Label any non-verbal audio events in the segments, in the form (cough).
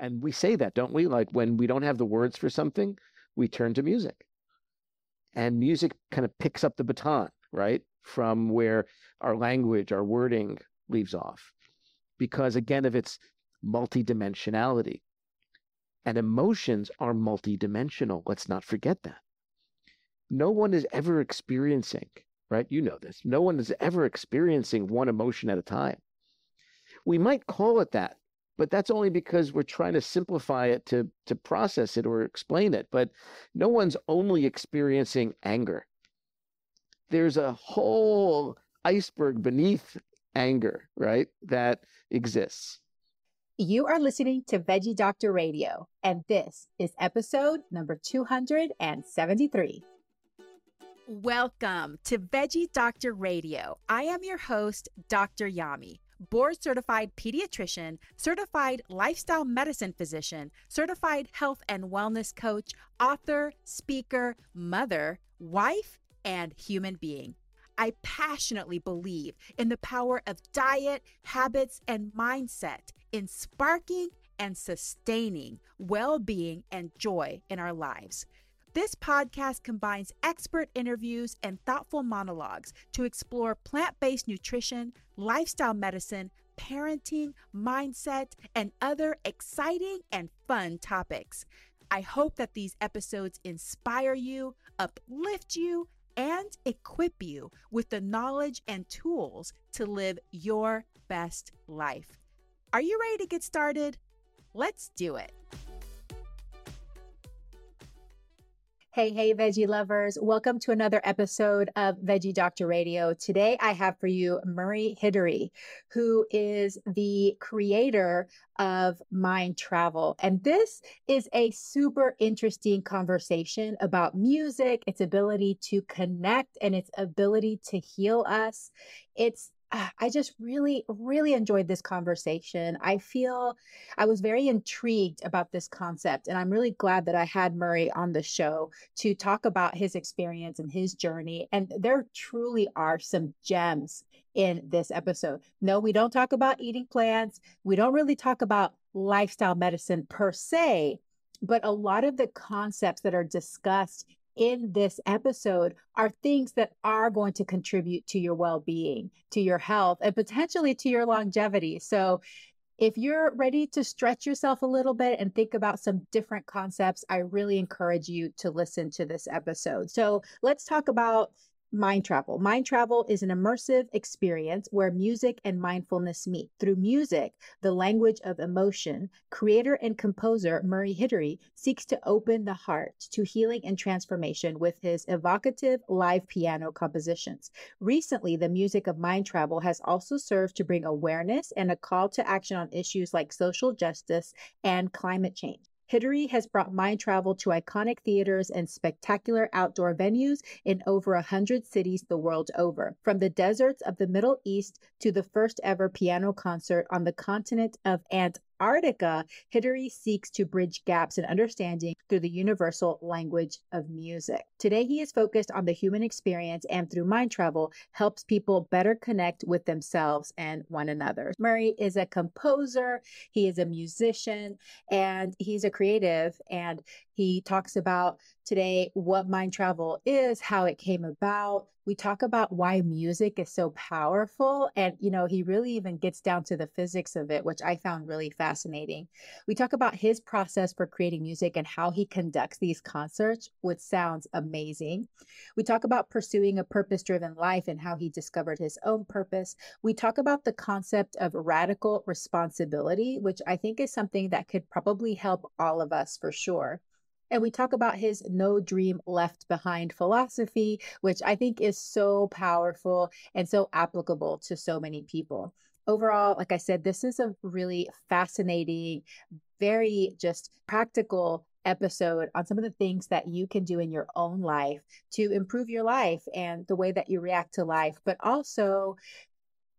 And we say that, don't we? Like when we don't have the words for something, we turn to music. And music kind of picks up the baton, right? From where our language, our wording leaves off. Because again, of its multidimensionality. And emotions are multidimensional. Let's not forget that. No one is ever experiencing, right? You know this. No one is ever experiencing one emotion at a time. We might call it that but that's only because we're trying to simplify it to to process it or explain it but no one's only experiencing anger there's a whole iceberg beneath anger right that exists you are listening to veggie doctor radio and this is episode number 273 Welcome to Veggie Doctor Radio. I am your host, Dr. Yami board certified pediatrician, certified lifestyle medicine physician, certified health and wellness coach, author, speaker, mother, wife, and human being. I passionately believe in the power of diet, habits, and mindset in sparking and sustaining well being and joy in our lives. This podcast combines expert interviews and thoughtful monologues to explore plant based nutrition, lifestyle medicine, parenting, mindset, and other exciting and fun topics. I hope that these episodes inspire you, uplift you, and equip you with the knowledge and tools to live your best life. Are you ready to get started? Let's do it. Hey, hey, veggie lovers. Welcome to another episode of Veggie Doctor Radio. Today I have for you Murray Hidary, who is the creator of Mind Travel. And this is a super interesting conversation about music, its ability to connect, and its ability to heal us. It's Uh, I just really, really enjoyed this conversation. I feel I was very intrigued about this concept, and I'm really glad that I had Murray on the show to talk about his experience and his journey. And there truly are some gems in this episode. No, we don't talk about eating plants, we don't really talk about lifestyle medicine per se, but a lot of the concepts that are discussed in this episode are things that are going to contribute to your well being, to your health, and potentially to your longevity. So, if you're ready to stretch yourself a little bit and think about some different concepts, I really encourage you to listen to this episode. So, let's talk about Mind Travel. Mind Travel is an immersive experience where music and mindfulness meet. Through music, the language of emotion, creator and composer Murray Hidary seeks to open the heart to healing and transformation with his evocative live piano compositions. Recently, the music of Mind Travel has also served to bring awareness and a call to action on issues like social justice and climate change. Hidary has brought mind travel to iconic theaters and spectacular outdoor venues in over a hundred cities the world over. From the deserts of the Middle East to the first ever piano concert on the continent of Antarctica Antarctica, Hidary seeks to bridge gaps in understanding through the universal language of music. Today, he is focused on the human experience and through mind travel, helps people better connect with themselves and one another. Murray is a composer, he is a musician, and he's a creative. And he talks about today what mind travel is, how it came about. We talk about why music is so powerful. And, you know, he really even gets down to the physics of it, which I found really fascinating. We talk about his process for creating music and how he conducts these concerts, which sounds amazing. We talk about pursuing a purpose driven life and how he discovered his own purpose. We talk about the concept of radical responsibility, which I think is something that could probably help all of us for sure. And we talk about his no dream left behind philosophy, which I think is so powerful and so applicable to so many people. overall, like I said, this is a really fascinating, very just practical episode on some of the things that you can do in your own life to improve your life and the way that you react to life, but also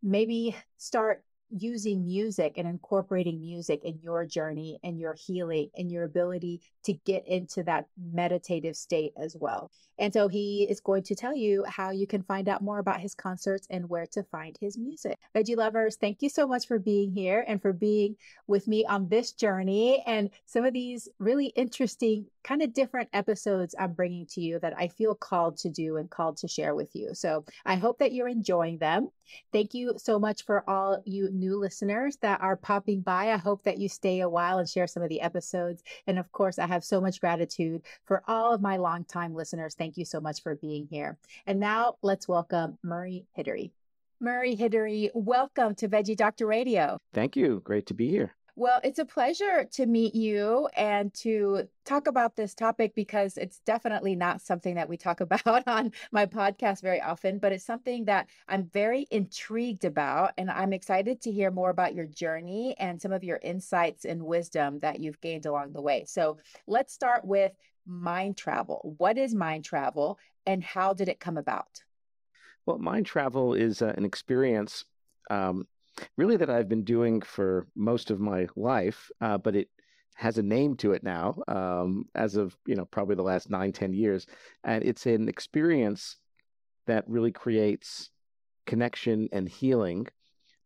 maybe start using music and incorporating music in your journey and your healing and your ability to get into that meditative state as well. And so he is going to tell you how you can find out more about his concerts and where to find his music. Veggie lovers, thank you so much for being here and for being with me on this journey and some of these really interesting, kind of different episodes I'm bringing to you that I feel called to do and called to share with you. So I hope that you're enjoying them. Thank you so much for all you new listeners that are popping by. I hope that you stay a while and share some of the episodes. And of course, I have so much gratitude for all of my longtime listeners. Thank you so much for being here. And now let's welcome Murray Hidary. Murray Hidary, welcome to Veggie Doctor Radio. Thank you. Great to be here. Well, it's a pleasure to meet you and to talk about this topic because it's definitely not something that we talk (laughs) about on my podcast very often, but it's something that I'm very intrigued about. And I'm excited to hear more about your journey and some of your insights and wisdom that you've gained along the way. So let's start with mind travel. What is mind travel and how did it come about? Well, mind travel is uh, an experience um, really that I've been doing for most of my life, uh, but it has a name to it now um, as of you know probably the last nine ten years, and it's an experience that really creates connection and healing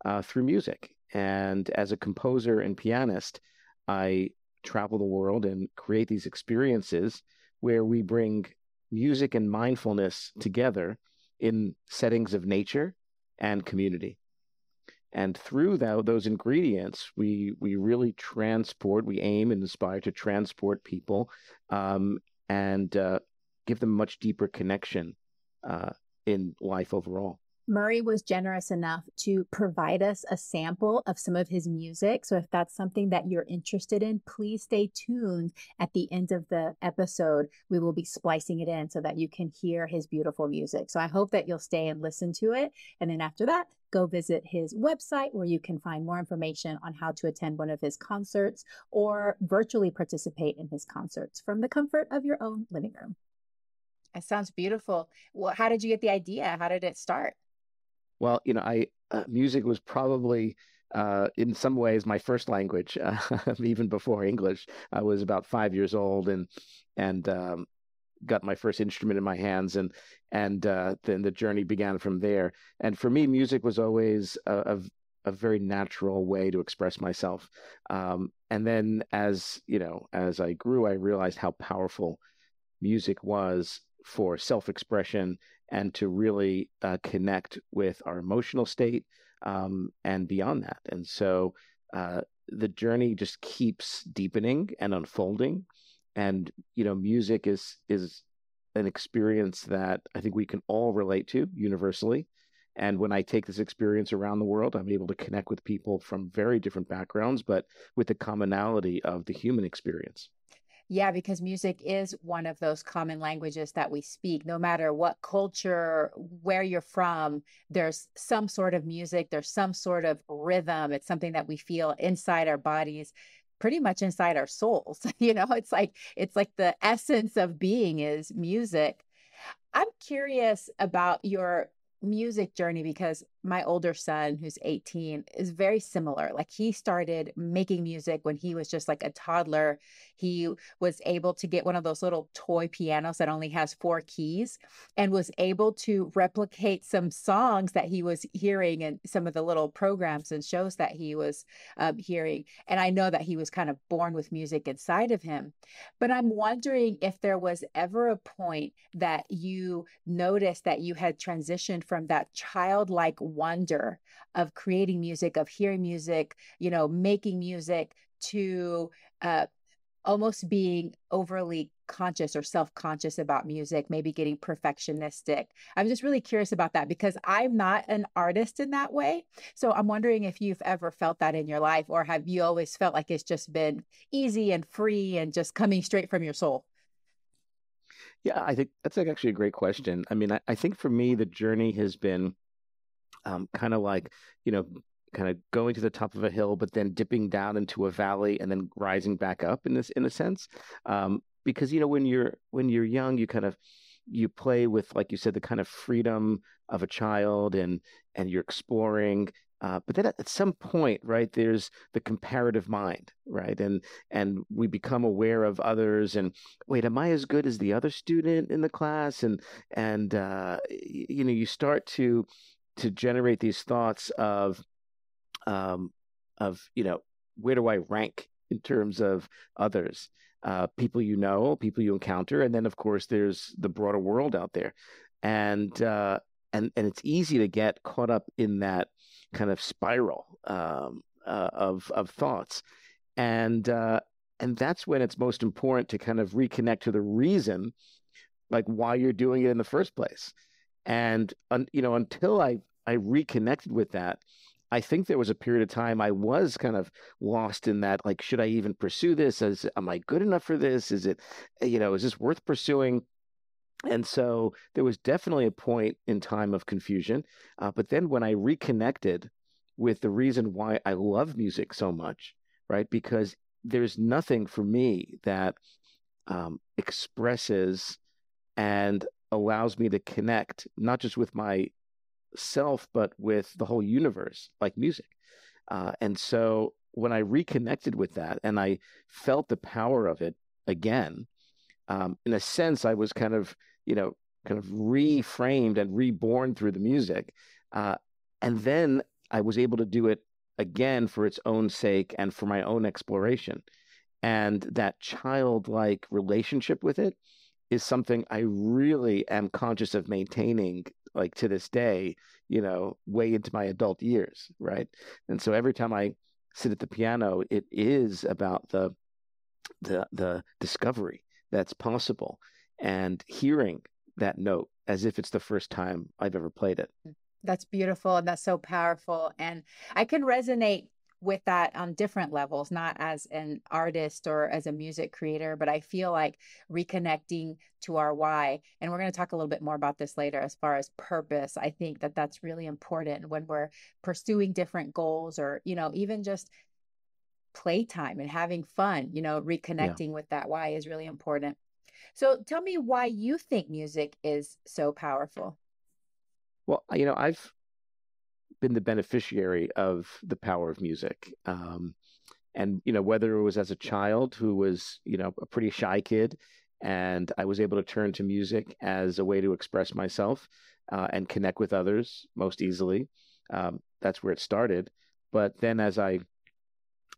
uh, through music. And as a composer and pianist, I travel the world and create these experiences where we bring music and mindfulness together in settings of nature and community and through that, those ingredients we we really transport we aim and aspire to transport people um, and uh, give them a much deeper connection uh, in life overall Murray was generous enough to provide us a sample of some of his music. So, if that's something that you're interested in, please stay tuned at the end of the episode. We will be splicing it in so that you can hear his beautiful music. So, I hope that you'll stay and listen to it. And then after that, go visit his website where you can find more information on how to attend one of his concerts or virtually participate in his concerts from the comfort of your own living room. It sounds beautiful. Well, how did you get the idea? How did it start? Well, you know, I uh, music was probably uh, in some ways my first language, (laughs) uh, even before English. I was about five years old and and um, got my first instrument in my hands, and and uh, then the journey began from there. And for me, music was always a, a, a very natural way to express myself. Um, and then as you know, as I grew, I realized how powerful music was for self-expression and to really uh, connect with our emotional state um, and beyond that. And so uh, the journey just keeps deepening and unfolding. And you know, music is is an experience that I think we can all relate to universally. And when I take this experience around the world, I'm able to connect with people from very different backgrounds, but with the commonality of the human experience. Yeah, because music is one of those common languages that we speak. No matter what culture, where you're from, there's some sort of music, there's some sort of rhythm. It's something that we feel inside our bodies, pretty much inside our souls. (laughs) you know, it's like it's like the essence of being is music. I'm curious about your music journey because my older son who's 18 is very similar like he started making music when he was just like a toddler. He was able to get one of those little toy pianos that only has four keys and was able to replicate some songs that he was hearing in some of the little programs and shows that he was um, hearing. And i know that he was kind of born with music inside of him. But i'm wondering if there was ever a point that you noticed that you had transitioned from that childlike wonder of creating music, of hearing music, you know, making music to uh, almost being overly conscious or self-conscious about music maybe getting perfectionistic. I'm just really curious about that because i'm not an artist in that way. So i'm wondering if you've ever felt that in your life or have you always felt like it's just been easy and free and just coming straight from your soul? Yeah i think that's actually a great question. I mean i, I think for me the journey has been um, kind of like you know kind of going to the top of a hill, but then dipping down into a valley and then rising back up in this in a sense. Um, because you know when you're when you're young, you kind of you play with like you said the kind of freedom of a child and and you're exploring uh, but then at, some point, right, there's the comparative mind, right, and and we become aware of others. And wait, am I as good as the other student in the class? And and uh, you know, you start to to generate these thoughts of um, of you know, where do I rank in terms of others? Uh, people you know, people you encounter, and then of course there's the broader world out there, and uh, and and it's easy to get caught up in that kind of spiral um, uh, of of thoughts, and uh, and that's when it's most important to kind of reconnect to the reason, like why you're doing it in the first place, and un, you know until I I reconnected with that. I think there was a period of time I was kind of lost in that, like, should I even pursue this? As am I good enough for this? Is it, you know, is this worth pursuing? And so there was definitely a point in time of confusion. Uh, but then when I reconnected with the reason why I love music so much, right? Because there's nothing for me that um, expresses and allows me to connect not just with myself, but with the whole universe, like music. Uh, and so when I reconnected with that and I felt the power of it again, um, in a sense, I was kind of, you know, kind of reframed and reborn through the music. Uh, and then I was able to do it again for its own sake and for my own exploration. And that childlike relationship with it is something I really am conscious of maintaining, like to this day, you know, way into my adult years, right? And so every time I sit at the piano, it is about the the the discovery that's possible and hearing that note as if it's the first time I've ever played it. That's beautiful and that's so powerful. And I can resonate with that on different levels, not as an artist or as a music creator, but I feel like reconnecting to our why. And we're going to talk a little bit more about this later as far as purpose. I think that that's really important when we're pursuing different goals or, you know, even just playtime and having fun, you know, reconnecting yeah. with that why is really important. So tell me why you think music is so powerful. Well, you know, I've been the beneficiary of the power of music. Um, and, you know, whether it was as a child who was, you know, a pretty shy kid, and I was able to turn to music as a way to express myself uh, and connect with others most easily. Um, that's where it started. But then as I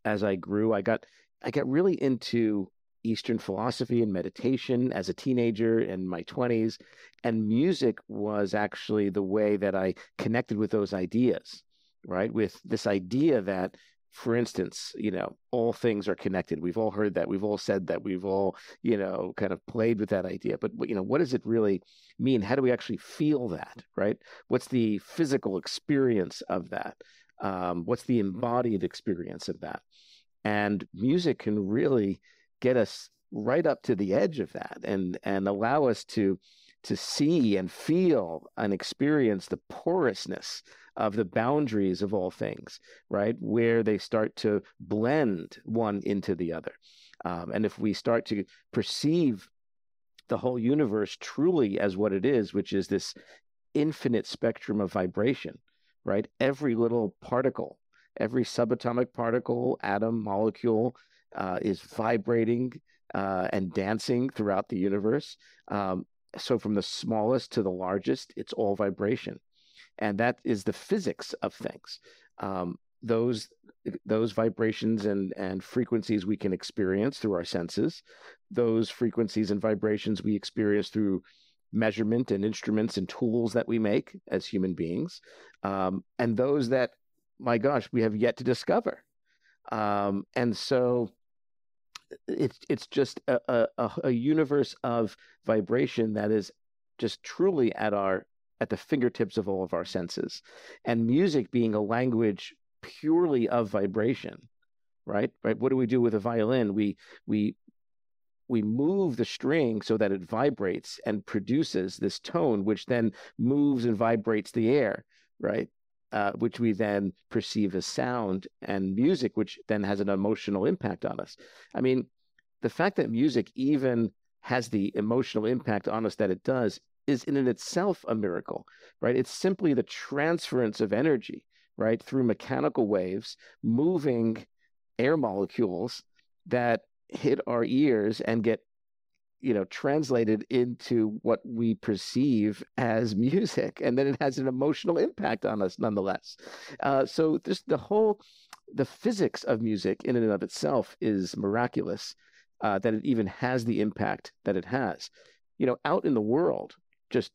as I grew, I got I got really into Eastern philosophy and meditation as a teenager in my 20s. And music was actually the way that I connected with those ideas, right? With this idea that, for instance, you know, all things are connected. We've all heard that. We've all said that. We've all, you know, kind of played with that idea. But, you know, what does it really mean? How do we actually feel that, right? What's the physical experience of that? Um, what's the embodied experience of that? And music can really get us right up to the edge of that and and allow us to to see and feel and experience the porousness of the boundaries of all things, right? Where they start to blend one into the other. Um, and if we start to perceive the whole universe truly as what it is, which is this infinite spectrum of vibration, right? Every little particle, every subatomic particle, atom, molecule, uh, is vibrating uh, and dancing throughout the universe. Um, so, from the smallest to the largest, it's all vibration. And that is the physics of things. Um, those those vibrations and, and frequencies we can experience through our senses. Those frequencies and vibrations we experience through measurement and instruments and tools that we make as human beings. Um, and those that, my gosh, we have yet to discover. Um, and so it's it's just a, a, a universe of vibration that is just truly at our at the fingertips of all of our senses. And music being a language purely of vibration right? Right? What do we do with a violin? We we we move the string so that it vibrates and produces this tone which then moves and vibrates the air right uh, which we then perceive as sound, and music, which then has an emotional impact on us. I mean, the fact that music even has the emotional impact on us that it does is in and itself a miracle, right? It's simply the transference of energy, right, through mechanical waves moving air molecules that hit our ears and get you know translated into what we perceive as (laughs) music and then it has an emotional impact on us nonetheless. Uh, so this the whole the physics of music in and of itself is miraculous uh, that it even has the impact that it has. You know out in the world just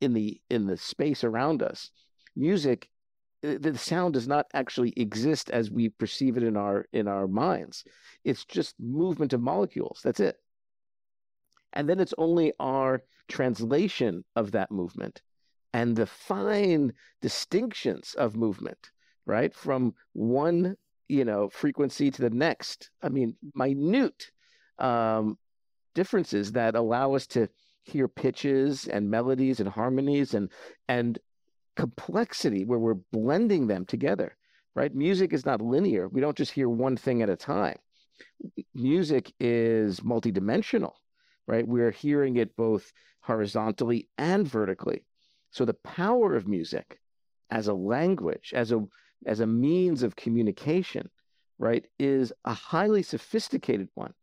in the in the space around us music uh, the sound does not actually exist as we perceive it in our in our minds. It's just movement of molecules. That's it and then it's only our translation of that movement and the fine distinctions of movement, right? From one, you know, frequency to the next. I mean, minute um, differences that allow us to hear pitches and melodies and harmonies and and complexity where we're blending them together right music is not linear we don't just hear one thing at a time music is multidimensional right? We're hearing it both horizontally and vertically. So the power of music as a language, as a as a means of communication, right, is a highly sophisticated one,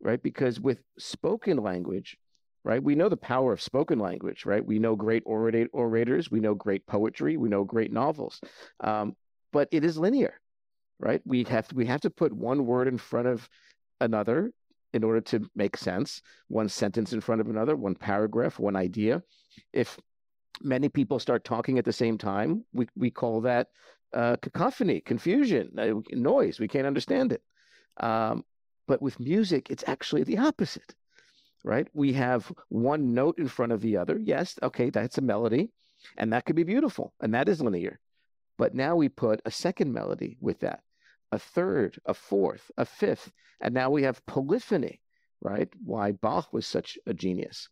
right? Because with spoken language, right, we know the power of spoken language, right? We know great orat- orators, we know great poetry, we know great novels, um, but it is linear, right? We have to, we have to put one word in front of another in order to make sense, one sentence in front of another, one paragraph, one idea. If many people start talking at the same time, we, we call that uh, cacophony, confusion, uh, noise. We can't understand it. Um, but with music, it's actually the opposite, right? We have one note in front of the other. Yes, okay, that's a melody, and that could be beautiful, and that is linear. But now we put a second melody with that a third, a fourth, a fifth, and now we have polyphony, right? Why Bach was such a genius.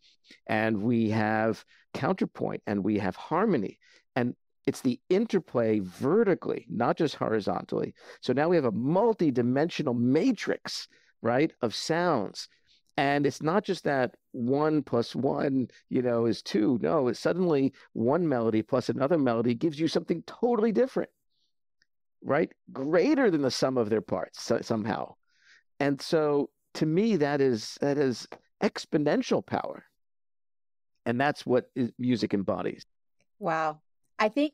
And we have counterpoint and we have harmony. And it's the interplay vertically, not just horizontally. So now we have a multi-dimensional matrix, right, of sounds. And it's not just that one plus one, you know, is two. No, it's suddenly one melody plus another melody gives you something totally different right? Greater than the sum of their parts somehow. And so to me, that is that is exponential power. And that's what music embodies. Wow. I think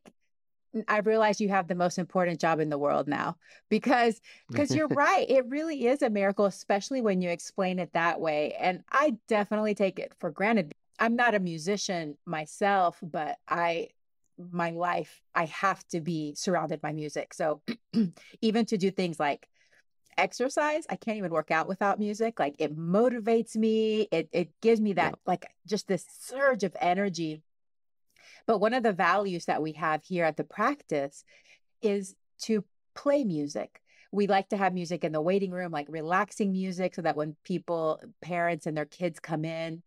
I realize you have the most important job in the world now because (laughs) because you're right. It really is a miracle, especially when you explain it that way. And I definitely take it for granted. I'm not a musician myself, but I my life, I have to be surrounded by music. So (clears throat) even to do things like exercise, I can't even work out without music. Like it motivates me. It it gives me that yeah. like just this surge of energy. But one of the values that we have here at the practice is to play music. We like to have music in the waiting room, like relaxing music, so that when people, parents, and their kids come in,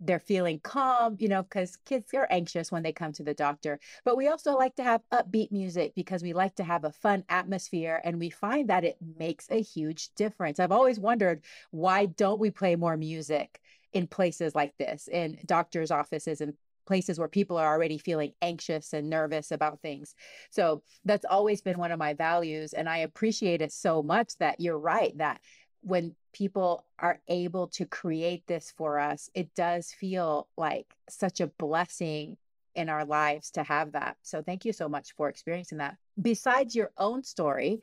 they're feeling calm, you know, because kids are anxious when they come to the doctor. But we also like to have upbeat music because we like to have a fun atmosphere and we find that it makes a huge difference. I've always wondered why don't we play more music in places like this, in doctors' offices and places where people are already feeling anxious and nervous about things. So that's always been one of my values. And I appreciate it so much that you're right that when people are able to create this for us, it does feel like such a blessing in our lives to have that. So thank you so much for experiencing that. Besides your own story,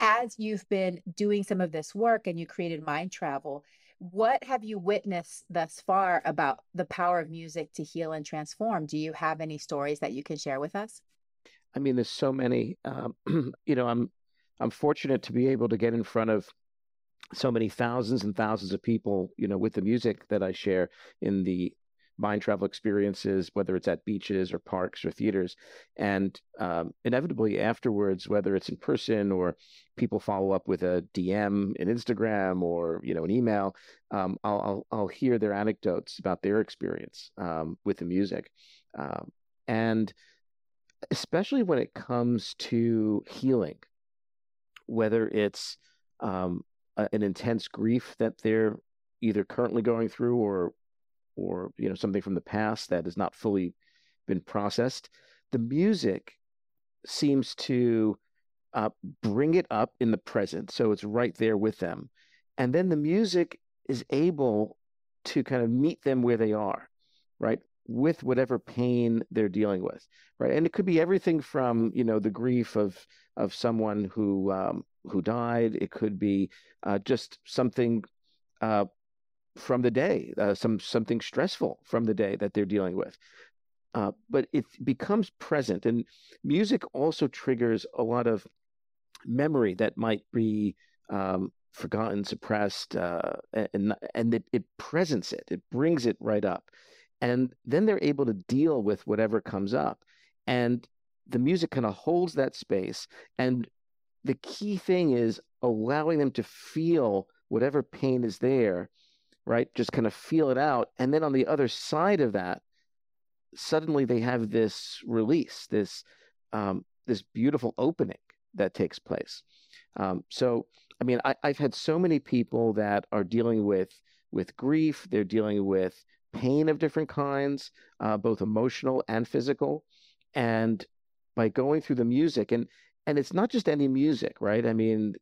as you've been doing some of this work and you created Mind Travel, what have you witnessed thus far about the power of music to heal and transform? Do you have any stories that you can share with us? I mean, there's so many. Um, (clears throat) you know, I'm I'm fortunate to be able to get in front of so many thousands and thousands of people, you know, with the music that I share in the mind travel experiences, whether it's at beaches or parks or theaters. And um, inevitably afterwards, whether it's in person or people follow up with a DM in Instagram or, you know, an email, um, I'll, I'll, I'll, hear their anecdotes about their experience um, with the music. Um, and especially when it comes to healing, whether it's um, a, an intense grief that they're either currently going through or or you know something from the past that has not fully been processed. The music seems to uh, bring it up in the present so it's right there with them. And then the music is able to kind of meet them where they are right with whatever pain they're dealing with right? And it could be everything from you know the grief of of someone who um, who died. It could be uh, just something uh, from the day uh, some something stressful from the day that they're dealing with. Uh, but it becomes present and music also triggers a lot of memory that might be um, forgotten suppressed uh, and and it, it presents it. It brings it right up. And then they're able to deal with whatever comes up. And the music kind of holds that space and the key thing is allowing them to feel whatever pain is there right just kind of feel it out and then on the other side of that suddenly they have this release this um, this beautiful opening that takes place um, so i mean I, i've had so many people that are dealing with with grief they're dealing with pain of different kinds, uh, both emotional and physical. And by going through the music, and and it's not just any music, right? I mean,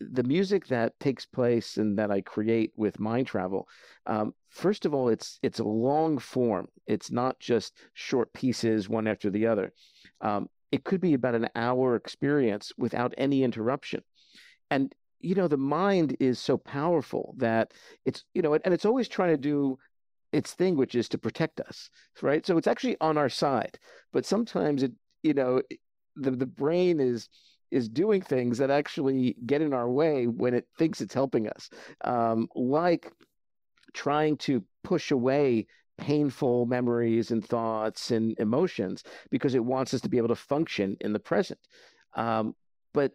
the music that takes place and that I create with mind travel, um, first of all, it's it's a long form. It's not just short pieces one after the other. Um, it could be about an hour experience without any interruption, and you know the mind is so powerful that it's you know and it's always trying to do its thing, which is to protect us, right? So it's actually on our side, but sometimes it, you know, the the brain is is doing things that actually get in our way when it thinks it's helping us, um, like trying to push away painful memories and thoughts and emotions because it wants us to be able to function in the present. Um, but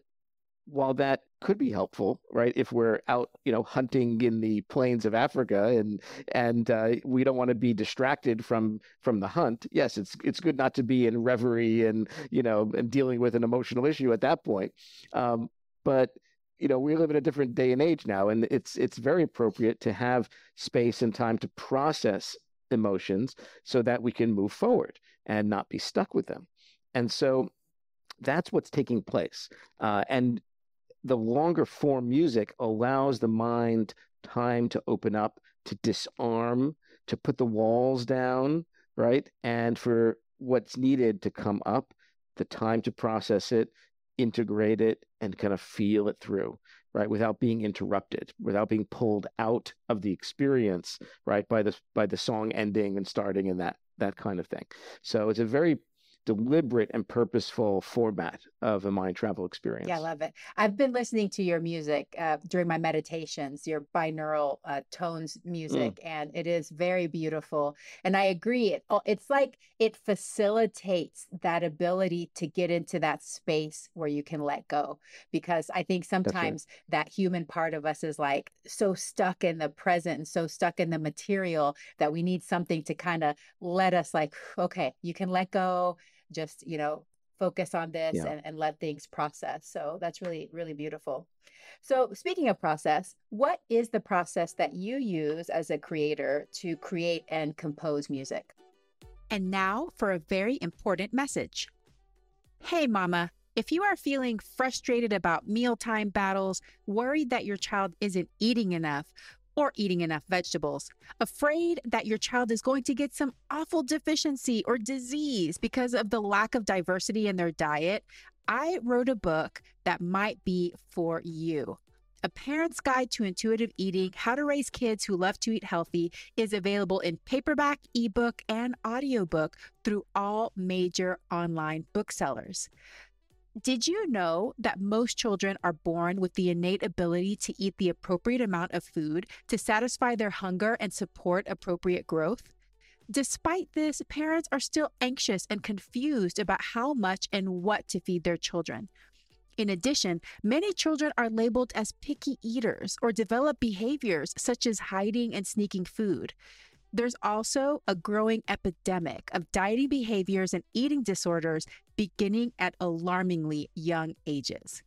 while that could be helpful, right? If we're out, you know, hunting in the plains of Africa and and uh, we don't want to be distracted from from the hunt. Yes, it's it's good not to be in reverie and you know and dealing with an emotional issue at that point. Um, but you know, we live in a different day and age now, and it's it's very appropriate to have space and time to process emotions so that we can move forward and not be stuck with them. And so that's what's taking place. Uh, and the longer form music allows the mind time to open up, to disarm, to put the walls down, right? And for what's needed to come up, the time to process it, integrate it, and kind of feel it through, right? Without being interrupted, without being pulled out of the experience, right? By the by the song ending and starting and that that kind of thing. So it's a very deliberate and purposeful format of a mind travel experience. Yeah, I love it. I've been listening to your music uh, during my meditations, your binaural uh, tones music, mm. and it is very beautiful. And I agree. It, it's like it facilitates that ability to get into that space where you can let go. Because I think sometimes right. that human part of us is like so stuck in the present and so stuck in the material that we need something to kind of let us, like, okay, you can let go just you know focus on this yeah. and, and let things process. So that's really really beautiful. So speaking of process what is the process that you use as a creator to create and compose music? And now for a very important message. Hey mama if you are feeling frustrated about mealtime battles, worried that your child isn't eating enough, or eating enough vegetables, afraid that your child is going to get some awful deficiency or disease because of the lack of diversity in their diet, I wrote a book that might be for you. A Parent's Guide to Intuitive Eating How to Raise Kids Who Love to Eat Healthy is available in paperback, ebook, and audiobook through all major online booksellers. Did you know that most children are born with the innate ability to eat the appropriate amount of food to satisfy their hunger and support appropriate growth? Despite this, parents are still anxious and confused about how much and what to feed their children. In addition, many children are labeled as picky eaters or develop behaviors such as hiding and sneaking food. There's also a growing epidemic of dieting behaviors and eating disorders beginning at alarmingly young ages.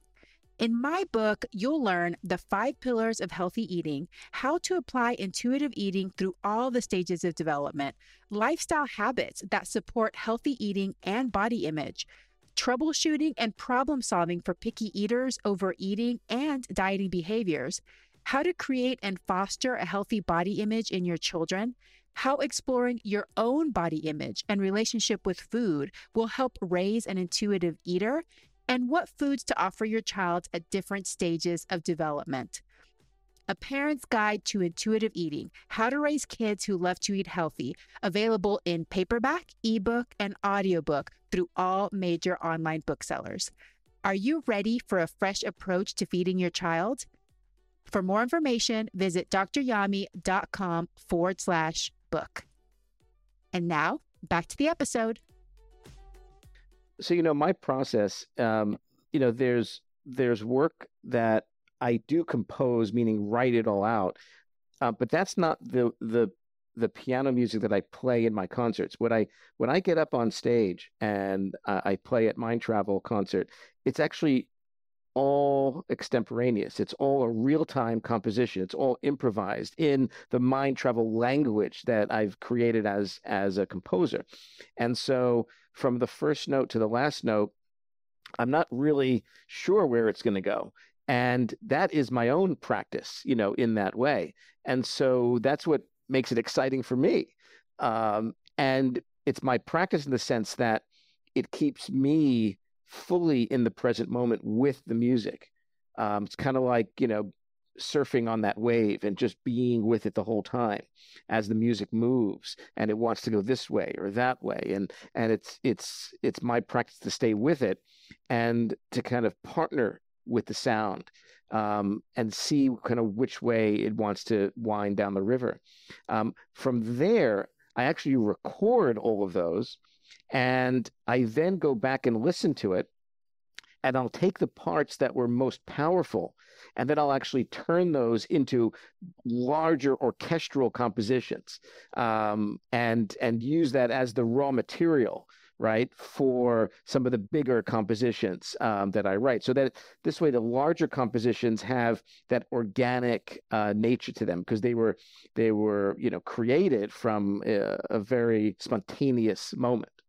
In my book, you'll learn the five pillars of healthy eating, how to apply intuitive eating through all the stages of development, lifestyle habits that support healthy eating and body image, troubleshooting and problem solving for picky eaters, overeating, and dieting behaviors, how to create and foster a healthy body image in your children, how exploring your own body image and relationship with food will help raise an intuitive eater, and what foods to offer your child at different stages of development. A Parent's Guide to Intuitive Eating How to Raise Kids Who Love to Eat Healthy, available in paperback, ebook, and audiobook through all major online booksellers. Are you ready for a fresh approach to feeding your child? For more information, visit dryami.com forward slash book. And now back to the episode so you know my process um, you know there's there's work that i do compose meaning write it all out uh, but that's not the the the piano music that i play in my concerts when i when i get up on stage and uh, i play at mind travel concert it's actually all extemporaneous. It's all a real time composition. It's all improvised in the mind travel language that I've created as as a composer. And so from the first note to the last note, I'm not really sure where it's going to go. And that is my own practice, you know, in that way. And so that's what makes it exciting for me. Um, and it's my practice in the sense that it keeps me fully in the present moment with the music. Um, it's kind of like, you know, surfing on that wave and just being with it the whole time as the music moves and it wants to go this way or that way and and it's it's it's my practice to stay with it and to kind of partner with the sound um, and see kind of which way it wants to wind down the river um, from there i actually record all of those and i then go back and listen to it and I'll take the parts that were most powerful and then I'll actually turn those into larger orchestral compositions um, and and use that as the raw material right for some of the bigger compositions um, that i write. So that this way the larger compositions have that organic uh, nature to them because they were they were you know created from a, a very spontaneous moment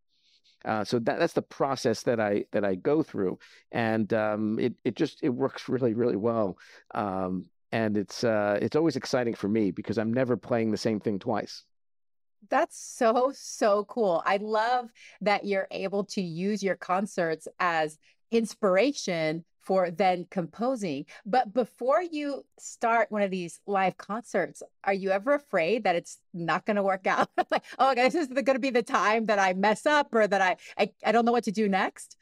uh, so that that's the process that I that I go through, and um, it it just it works really really well. Um, and it's uh, it's always exciting for me because I'm never playing the same thing twice. That's so so cool. I love that you're able to use your concerts as inspiration for then composing. But before you start one of these live concerts, are you ever afraid that it's not going to work out? (laughs) like, oh, this is going to be the time that I mess up or that I, I I don't know what to do next.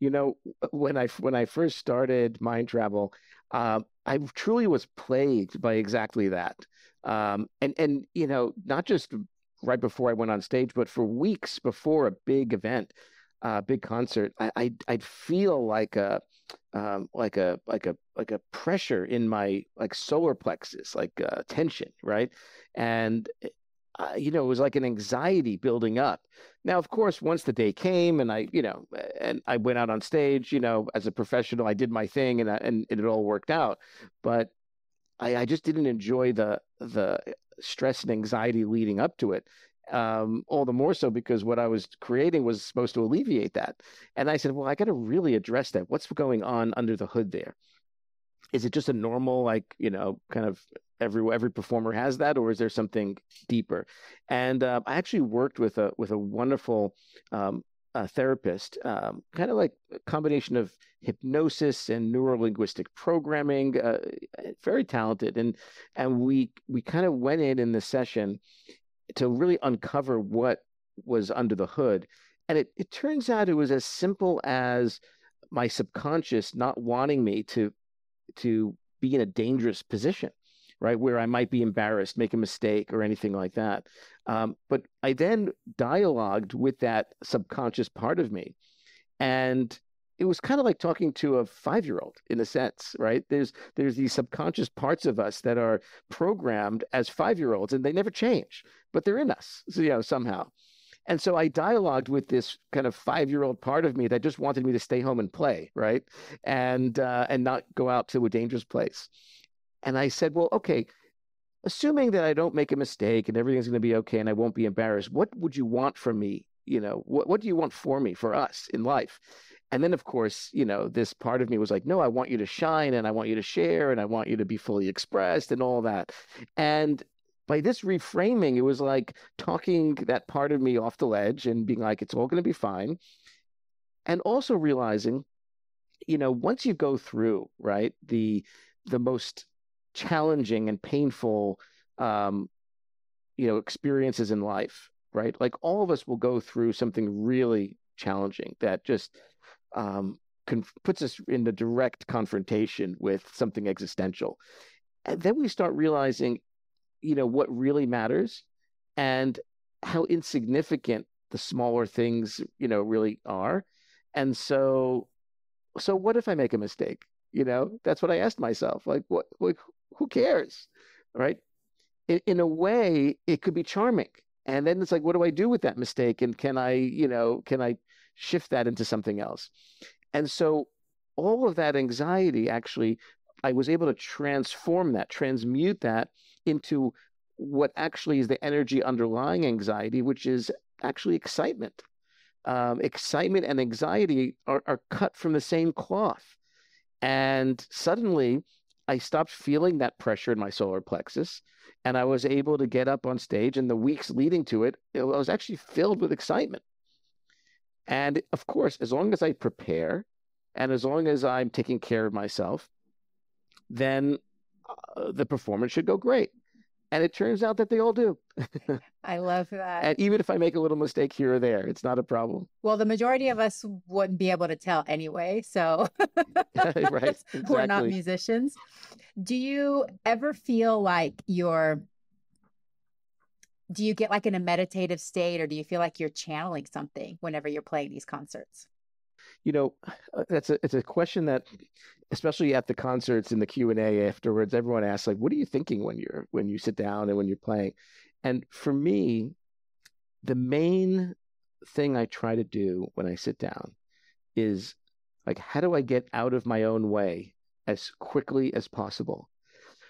You know, when I when I first started mind travel, um, I truly was plagued by exactly that. Um, and and you know, not just right before I went on stage, but for weeks before a big event, uh, big concert, I, I'd, I'd feel like a um, like a like a like a pressure in my like solar plexus, like uh, tension, right? And uh, you know, it was like an anxiety building up. Now, of course, once the day came, and I, you know, and I went out on stage, you know, as a professional, I did my thing, and I, and, it all worked out. But I, I just didn't enjoy the the stress and anxiety leading up to it um, all the more so because what I was creating was supposed to alleviate that. And I said, well, I got to really address that. What's going on under the hood there? Is it just a normal, like you know, kind of every every performer has that, or is there something deeper? And uh, I actually worked with a with a wonderful um, a therapist, um, kind of like a combination of hypnosis and neurolinguistic programming. Uh, very talented, and and we we kind of went in in the session to really uncover what was under the hood. And it, it turns out it was as simple as my subconscious not wanting me to to be in a dangerous position, right? Where I might be embarrassed, make a mistake, or anything like that. Um, but I then dialogued with that subconscious part of me. And it was kind of like talking to a five year old in a sense, right? There's there's these subconscious parts of us that are programmed as five year olds and they never change, but they're in us, so, you know, somehow. And so I dialogued with this kind of five year old part of me that just wanted me to stay home and play, right? And uh, and not go out to a dangerous place. And I said, well, okay, assuming that I don't make a mistake and everything's going to be okay and I won't be embarrassed, what would you want from me? You know, what what do you want for me, for us in life? And then, of course, you know, this part of me was like, no, I want you to shine and I want you to share and I want you to be fully expressed and all that. And by this reframing, it was like talking that part of me off the ledge and being like, it's all going to be fine. And also realizing, you know, once you go through, right, the the most challenging and painful um, you know, experiences in life, right? Like all of us will go through something really challenging that just um, con- puts us in the direct confrontation with something existential. And then we start realizing, you know, what really matters and how insignificant the smaller things, you know, really are. And so, so what if I make a mistake? You know, that's what I asked myself. Like, what? Like, who cares, right? In, in a way, it could be charming. And then it's like, what do I do with that mistake? And can I, you know, can I shift that into something else. And so all of that anxiety actually, I was able to transform that, transmute that into what actually is the energy underlying anxiety, which is actually excitement. Um, excitement and anxiety are, are cut from the same cloth. And suddenly, I stopped feeling that pressure in my solar plexus and I was able to get up on stage. And the weeks leading to it, I was actually filled with excitement. And of course, as long as I prepare and as long as I'm taking care of myself, then uh, the performance should go great. And it turns out that they all do. (laughs) I love that. And even if I make a little mistake here or there, it's not a problem. Well, the majority of us wouldn't be able to tell anyway. So, (laughs) (laughs) right, exactly. we're not musicians. Do you ever feel like you're do you get like in a meditative state or do you feel like you're channeling something whenever you're playing these concerts? You know, uh, that's a it's a question that especially at the concerts in the Q&A afterwards everyone asks like what are you thinking when you're when you sit down and when you're playing? And for me the main thing I try to do when I sit down is like how do I get out of my own way as quickly as possible?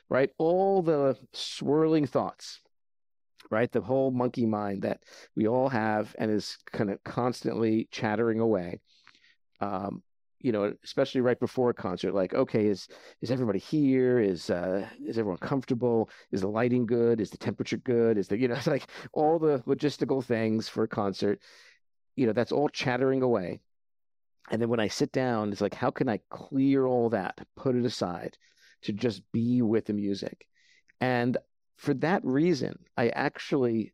Right? All the swirling thoughts right? The whole monkey mind that we all have and is kind of constantly chattering away. Um, you know, especially right before a concert, like, okay, is is everybody here? Is uh, is everyone comfortable? Is the lighting good? Is the temperature good? Is the you know, it's (laughs) like all the logistical things for a concert. You know, that's all chattering away. And then when I sit down, it's like, how can I clear all that, put it aside, to just be with the music? And for that reason, I actually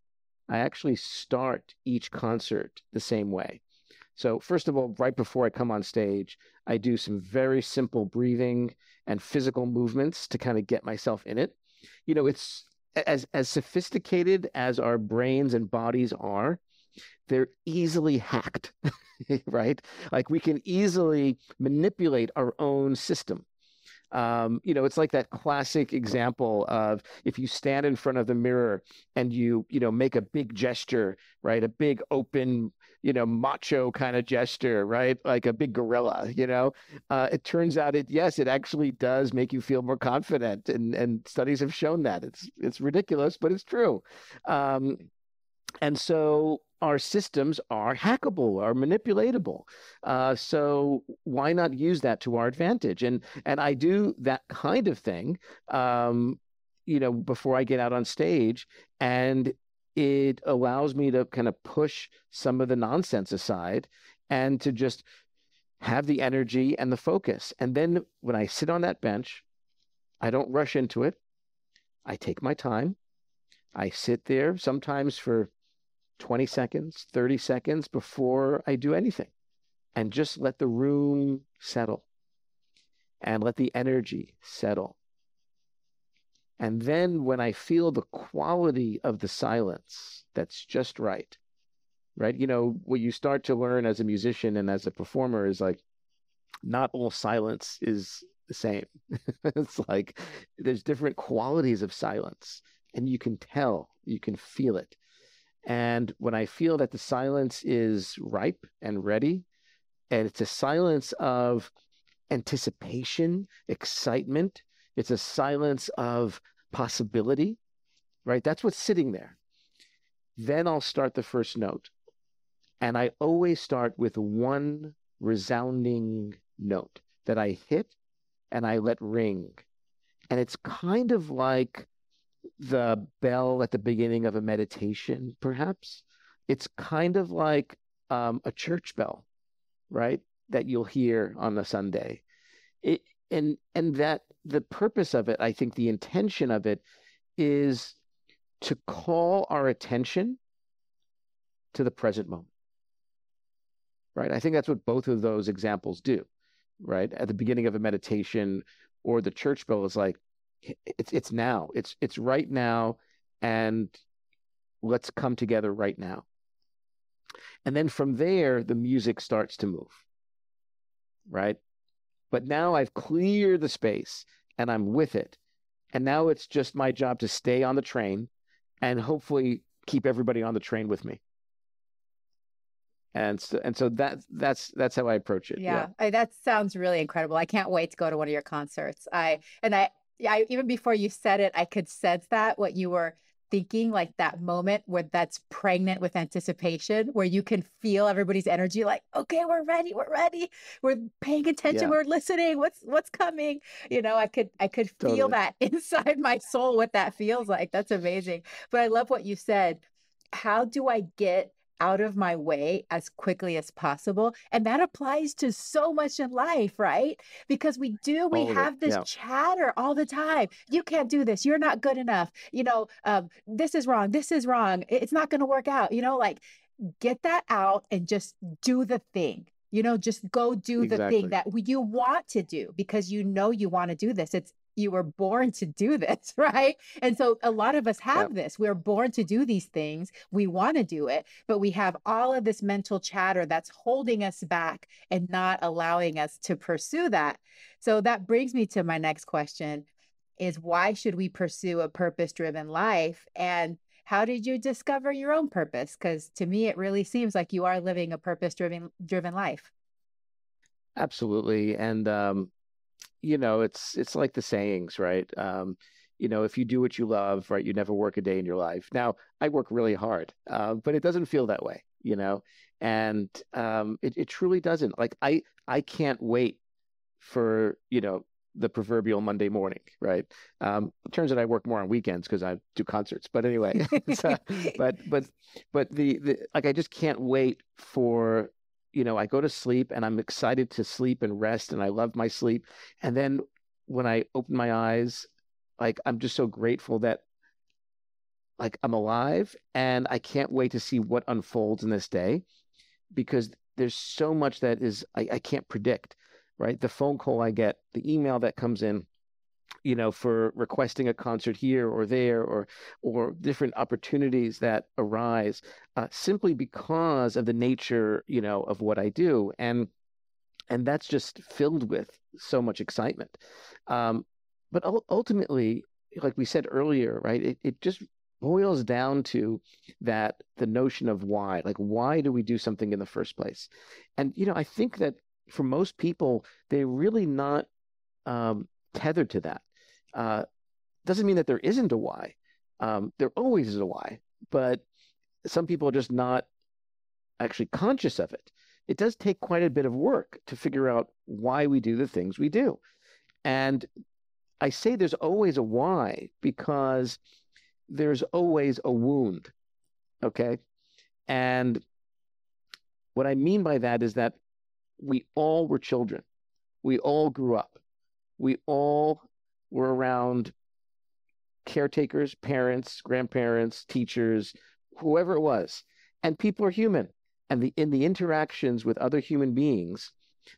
I actually start each concert the same way. So first of all, right before I come on stage, I do some very simple breathing and physical movements to kind of get myself in it. You know, it's as as sophisticated as our brains and bodies are, they're easily hacked, (laughs) right? Like we can easily manipulate our own system. Um, you know, it's like that classic example of if you stand in front of the mirror and you, you know, make a big gesture, right? A big open, you know, macho kind of gesture, right? Like a big gorilla, you know. Uh, it turns out it yes, it actually does make you feel more confident, and and studies have shown that. It's it's ridiculous, but it's true. Um, and so our systems are hackable, are manipulatable. Uh, so why not use that to our advantage? And and I do that kind of thing, um, you know, before I get out on stage, and it allows me to kind of push some of the nonsense aside and to just have the energy and the focus. And then when I sit on that bench, I don't rush into it. I take my time. I sit there sometimes for 20 seconds, 30 seconds before I do anything and just let the room settle and let the energy settle. And then when I feel the quality of the silence that's just right, right? You know, what you start to learn as a musician and as a performer is like, not all silence is the same. (laughs) it's like there's different qualities of silence, and you can tell, you can feel it. And when I feel that the silence is ripe and ready, and it's a silence of anticipation, excitement, it's a silence of possibility, right? That's what's sitting there. Then I'll start the first note. And I always start with one resounding note that I hit and I let ring. And it's kind of like the bell at the beginning of a meditation, perhaps. It's kind of like um, a church bell, right? That you'll hear on a Sunday. It, and and that the purpose of it, I think the intention of it is to call our attention to the present moment. Right? I think that's what both of those examples do. Right? At the beginning of a meditation or the church bell is like it's it's now. It's it's right now and let's come together right now. And then from there the music starts to move. Right? But now I've cleared the space and I'm with it. And now it's just my job to stay on the train and hopefully keep everybody on the train with me. And so, and so that that's that's how I approach it. Yeah, yeah. I, that sounds really incredible. I can't wait to go to one of your concerts. I and I, I even before you said it, I could sense that what you were thinking like that moment where that's pregnant with anticipation where you can feel everybody's energy like okay we're ready we're ready. We're paying attention yeah. we're listening. What's what's coming? You know i could i could feel that (laughs) inside my soul what that feels like. That's amazing. But i love what you said. How do i get out of my way as quickly as possible. And that applies to so much in life, right? Because we do, we all have this yeah. chatter all the time. You can't do this. You're not good enough. You know, um, this is wrong. This is wrong. It's not going to work out. You know, like get that out and just do the thing. You know, just go do the thing that you want to do because you know you want to do this. It's you were born to do this, (laughs) right? And so a lot of us have this. We're born to do these things. We want to do it, but we have all of this mental chatter that's holding us back and not allowing us to pursue that. So that brings me to my next question is why should we pursue a purpose-driven life and how did you discover your own purpose because to me it really seems like you are living a purpose-driven driven life absolutely and um you know, it's it's like the sayings, right? Um, you know, if you do what you love, right, you never work a day in your life. Now, I work really hard, uh, but it doesn't feel that way, you know, and um, it it truly doesn't. Like I I can't wait for you know the proverbial Monday morning, right? Um, turns out I work more on weekends because I do concerts. But anyway, (laughs) so, (laughs) but but but the, the like I just can't wait for you know, I go to sleep and I'm excited to sleep and rest and I love my sleep. And then when I open my eyes, like I'm just so grateful that like I'm alive and I can't wait to see what unfolds in this day because there's so much that is I, I can't predict, right? The phone call I get, the email that comes in, you know, for requesting a concert here or there, or or different opportunities that arise uh, simply because of the nature, you know, of what I do, and and that's just filled with so much excitement. Um, but ultimately, like we said earlier, right? It it just boils down to that the notion of why, like why do we do something in the first place? And you know, I think that for most people, they're really not um, tethered to that. Uh, doesn't mean that there isn't a why. Um, there always is a why, but some people are just not actually conscious of it. It does take quite a bit of work to figure out why we do the things we do. And I say there's always a why because there's always a wound. Okay. And what I mean by that is that we all were children. We all grew up we all were around caretakers, parents, grandparents, teachers, whoever it was. And people are human. And the, in the interactions with other human beings,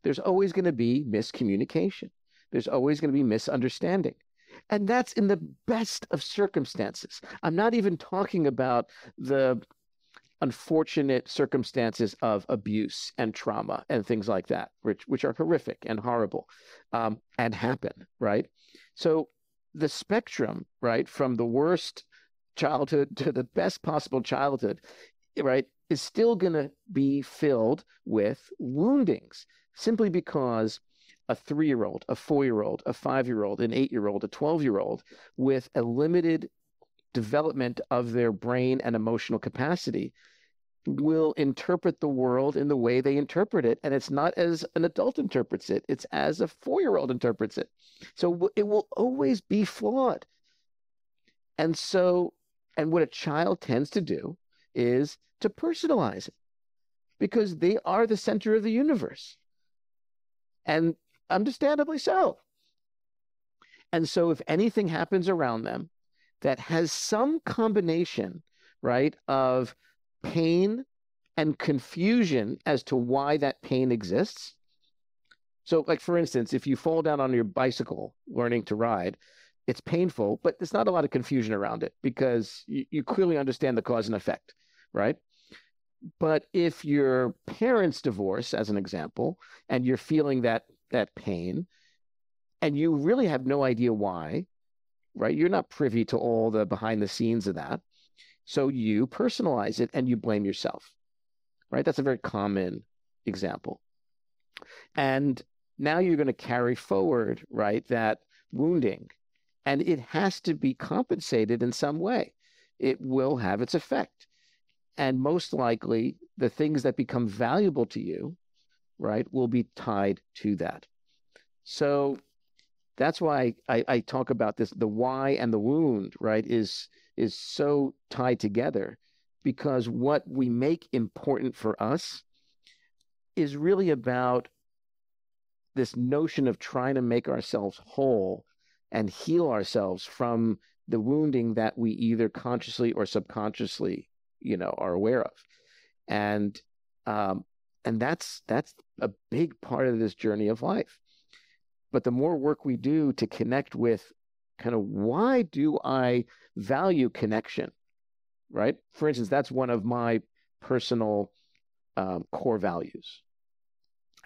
there's always going to be miscommunication. There's always going to be misunderstanding. And that's in the best of circumstances. I'm not even talking about the unfortunate circumstances of abuse and trauma and things like that, which which are horrific and horrible, um, and happen, right? So the spectrum, right, from the worst childhood to the best possible childhood, right, is still going to be filled with woundings simply because a three year old, a four year old, a five year old, an eight year old, a 12 year old with a limited development of their brain and emotional capacity will interpret the world in the way they interpret it. And it's not as an adult interprets it, it's as a four year old interprets it. So it will always be flawed. And so, and what a child tends to do is to personalize it because they are the center of the universe. And understandably so. And so, if anything happens around them that has some combination, right, of pain and confusion as to why that pain exists. So, like for instance, if you fall down on your bicycle learning to ride, it's painful, but there's not a lot of confusion around it because you, you clearly understand the cause and effect, right? But if your parents divorce, as an example, and you're feeling that that pain, and you really have no idea why, right? You're not privy to all the behind the scenes of that. So you personalize it and you blame yourself, right? That's a very common example. And now you're going to carry forward, right, that wounding. And it has to be compensated in some way. It will have its effect. And most likely, the things that become valuable to you, right, will be tied to that. So that's why I, I talk about this the why and the wound, right, is is so tied together because what we make important for us is really about this notion of trying to make ourselves whole and heal ourselves from the wounding that we either consciously or subconsciously you know are aware of. And um and that's that's a big part of this journey of life. But the more work we do to connect with kind of why do I value connection, right? For instance, that's one of my personal um, core values.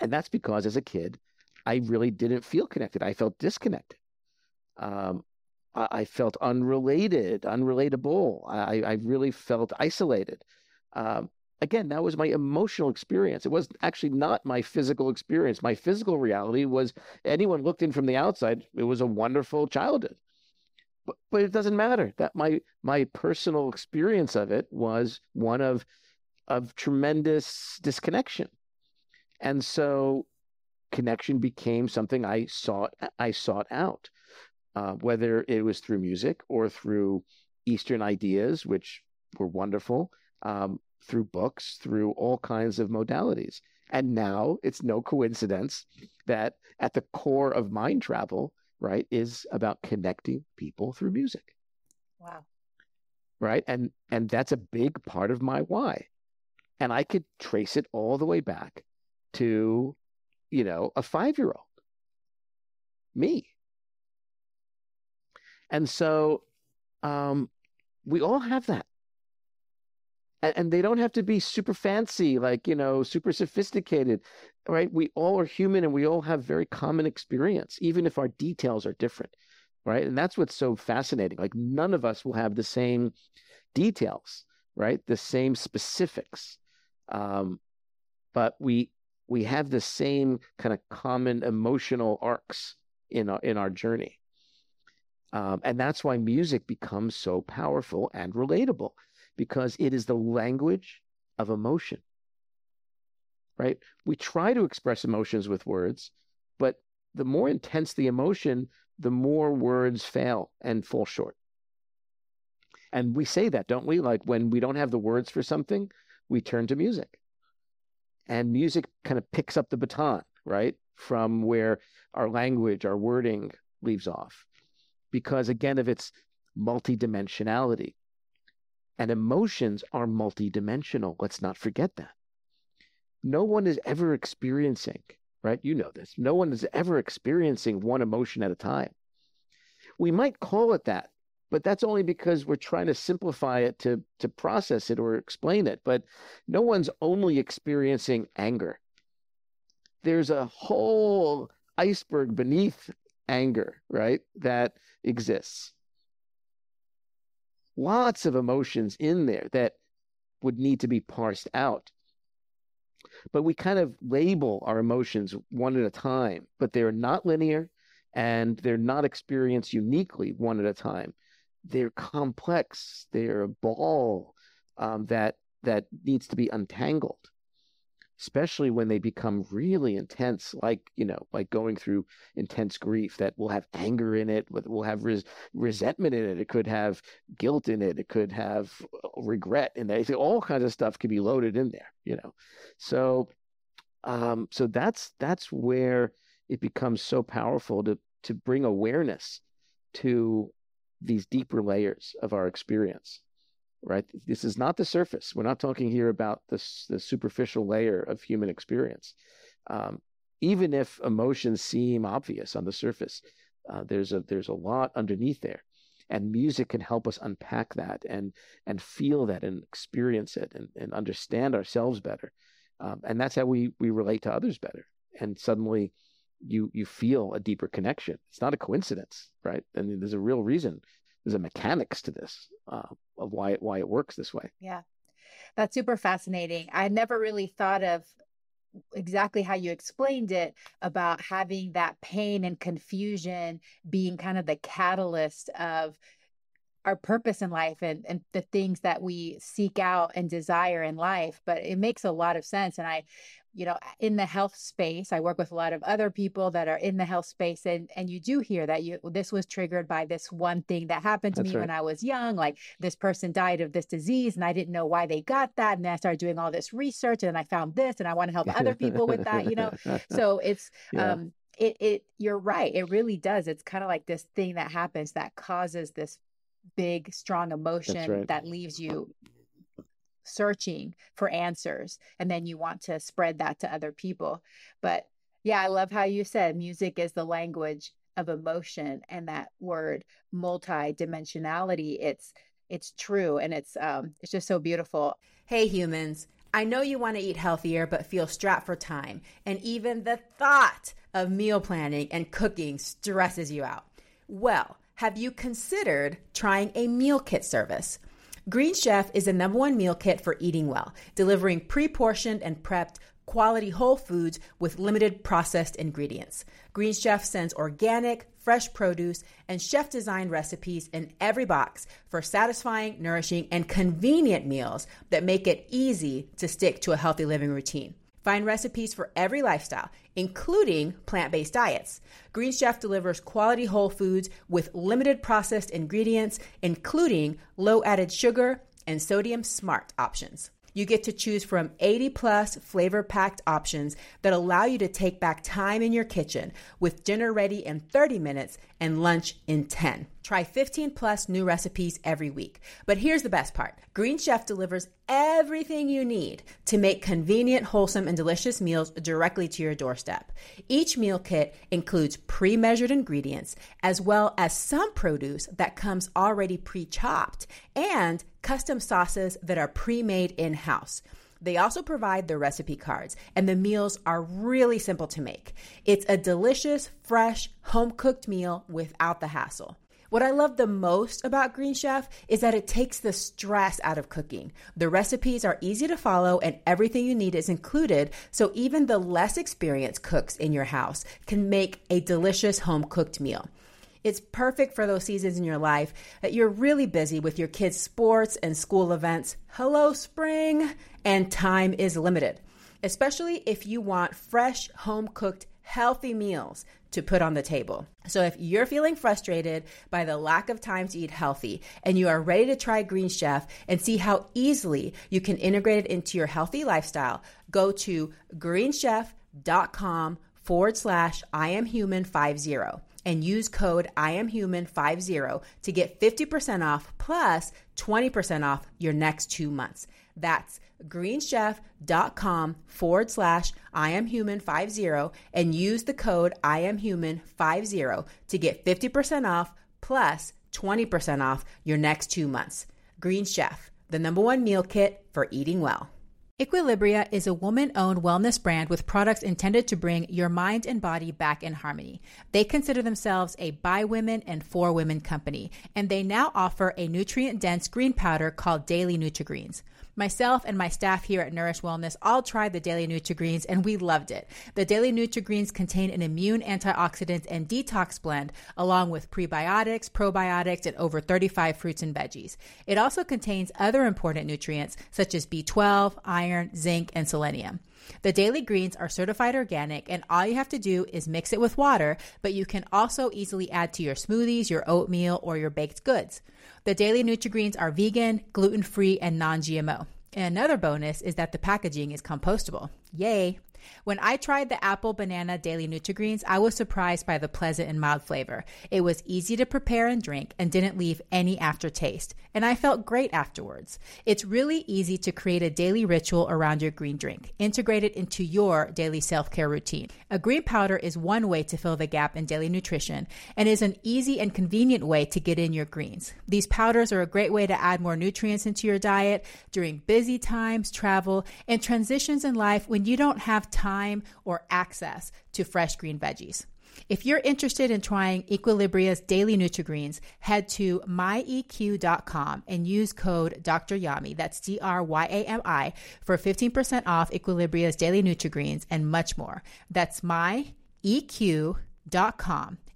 And that's because as a kid, I really didn't feel connected. I felt disconnected. Um, I, I, felt unrelated, unrelatable. I, I really felt isolated. Um, again, that was my emotional experience. It was actually not my physical experience. My physical reality was anyone looked in from the outside, it was a wonderful childhood but, but it doesn't matter. That my my personal experience of it was one of of tremendous disconnection. And so connection became something i sought i sought out uh, whether it was through music or through eastern ideas which were wonderful um, through books through all kinds of modalities. And now it's no coincidence that at the core of MindTravel right, is about connecting people through music. Wow. Right. And and that's a big part of my why. And I could trace it all the way back to, you know, a five year old. Me. And so um, we all have that and they don't have to be super fancy, like, you know, super sophisticated, right? We all are human and we all have very common experience, even if our details are different, right? And that's what's so fascinating. Like, none of us will have the same details, right? The same specifics. Um, but we we have the same kind of common emotional arcs in our in our journey. Um, and that's why music becomes so powerful and relatable because it is the language of emotion. Right? We try to express emotions with words, but the more intense the emotion, the more words fail and fall short. And we say that, don't we? Like when we don't have the words for something, we turn to music. And music kind of picks up the baton, right? From where our language, our wording leaves off. Because again, of its multidimensionality. And emotions are multidimensional. Let's not forget that. No one is ever experiencing, right? You know this. No one is ever experiencing one emotion at a time. We might call it that, but that's only because we're trying to simplify it to, to process it or explain it. But no one's only experiencing anger. There's a whole iceberg beneath anger, right? That exists lots of emotions in there that would need to be parsed out. But we kind of label our emotions one at a time, but they're not linear and they're not experienced uniquely one at a time. They're complex. They're a ball um, that that needs to be untangled especially when they become really intense like you know like going through intense grief that will have anger in it will have res- resentment in it it could have guilt in it it could have uh, regret in there all kinds of stuff can be loaded in there you know? So um so that's that's where it becomes so powerful to to bring awareness to these deeper layers of our experience right? This is not the surface. We're not talking here about the, the superficial layer of human experience. Um, even if emotions seem obvious on the surface, uh, there's a there's a lot underneath there, and music can help us unpack that and and feel that and experience it and, and understand ourselves better, um, and that's how we we relate to others better. And suddenly, you you feel a deeper connection. It's not a coincidence, right? And there's a real reason there's a mechanics to this uh, of why it why it works this way. Yeah, that's super fascinating. I never really thought of exactly how you explained it about having that pain and confusion being kind of the catalyst of our purpose in life and, and the things that we seek out and desire in life but it makes a lot of sense and i you know in the health space i work with a lot of other people that are in the health space and and you do hear that you this was triggered by this one thing that happened to That's me right. when i was young like this person died of this disease and i didn't know why they got that and then i started doing all this research and i found this and i want to help other people with that you know (laughs) so it's yeah. um it it you're right it really does it's kind of like this thing that happens that causes this big strong emotion right. that leaves you searching for answers and then you want to spread that to other people but yeah i love how you said music is the language of emotion and that word multi-dimensionality it's it's true and it's um it's just so beautiful hey humans I know you want to eat healthier, but feel strapped for time. And even the thought of meal planning and cooking stresses you out. Well, have you considered trying a meal kit service? Green Chef is the number one meal kit for eating well, delivering pre portioned and prepped quality whole foods with limited processed ingredients. Green Chef sends organic, fresh produce, and chef designed recipes in every box for satisfying, nourishing, and convenient meals that make it easy to stick to a healthy living routine. Find recipes for every lifestyle, including plant based diets. Green Chef delivers quality whole foods with limited processed ingredients, including low added sugar and sodium smart options. You get to choose from 80 plus flavor packed options that allow you to take back time in your kitchen with dinner ready in 30 minutes and lunch in 10. Try 15 plus new recipes every week. But here's the best part Green Chef delivers everything you need to make convenient, wholesome, and delicious meals directly to your doorstep. Each meal kit includes pre measured ingredients, as well as some produce that comes already pre chopped and custom sauces that are pre made in house. They also provide the recipe cards, and the meals are really simple to make. It's a delicious, fresh, home cooked meal without the hassle. What I love the most about Green Chef is that it takes the stress out of cooking. The recipes are easy to follow and everything you need is included, so even the less experienced cooks in your house can make a delicious home cooked meal. It's perfect for those seasons in your life that you're really busy with your kids' sports and school events. Hello, spring! And time is limited, especially if you want fresh, home cooked, healthy meals to put on the table. So if you're feeling frustrated by the lack of time to eat healthy and you are ready to try Green Chef and see how easily you can integrate it into your healthy lifestyle, go to greenchef.com forward slash I am human 50 and use code I am human 50 to get 50% off plus 20% off your next two months. That's greenchef.com forward slash I am human 50 and use the code I am human 50 to get 50% off plus 20% off your next two months. Green Chef, the number one meal kit for eating well. Equilibria is a woman owned wellness brand with products intended to bring your mind and body back in harmony. They consider themselves a by women and for women company, and they now offer a nutrient dense green powder called Daily Nutri-Greens. Myself and my staff here at Nourish Wellness all tried the Daily Nutri-Greens and we loved it. The Daily Nutri-Greens contain an immune antioxidant and detox blend along with prebiotics, probiotics, and over 35 fruits and veggies. It also contains other important nutrients such as B12, iron, zinc, and selenium. The daily greens are certified organic, and all you have to do is mix it with water, but you can also easily add to your smoothies, your oatmeal, or your baked goods. The daily Nutri-Greens are vegan, gluten-free, and non-GMO. And another bonus is that the packaging is compostable. Yay! When I tried the apple banana daily Nutri-Greens, I was surprised by the pleasant and mild flavor. It was easy to prepare and drink and didn't leave any aftertaste, and I felt great afterwards. It's really easy to create a daily ritual around your green drink. Integrate it into your daily self-care routine. A green powder is one way to fill the gap in daily nutrition and is an easy and convenient way to get in your greens. These powders are a great way to add more nutrients into your diet during busy times, travel, and transitions in life when you don't have time or access to fresh green veggies. If you're interested in trying Equilibria's daily Nutri-Greens, head to myeq.com and use code Dr. Yami, that's D R Y A M I, for 15% off Equilibria's daily Nutri-Greens and much more. That's myeq.com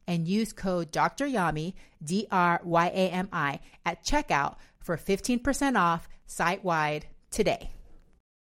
and use code Dr. Yami, D R Y A M I, at checkout for 15% off site wide today.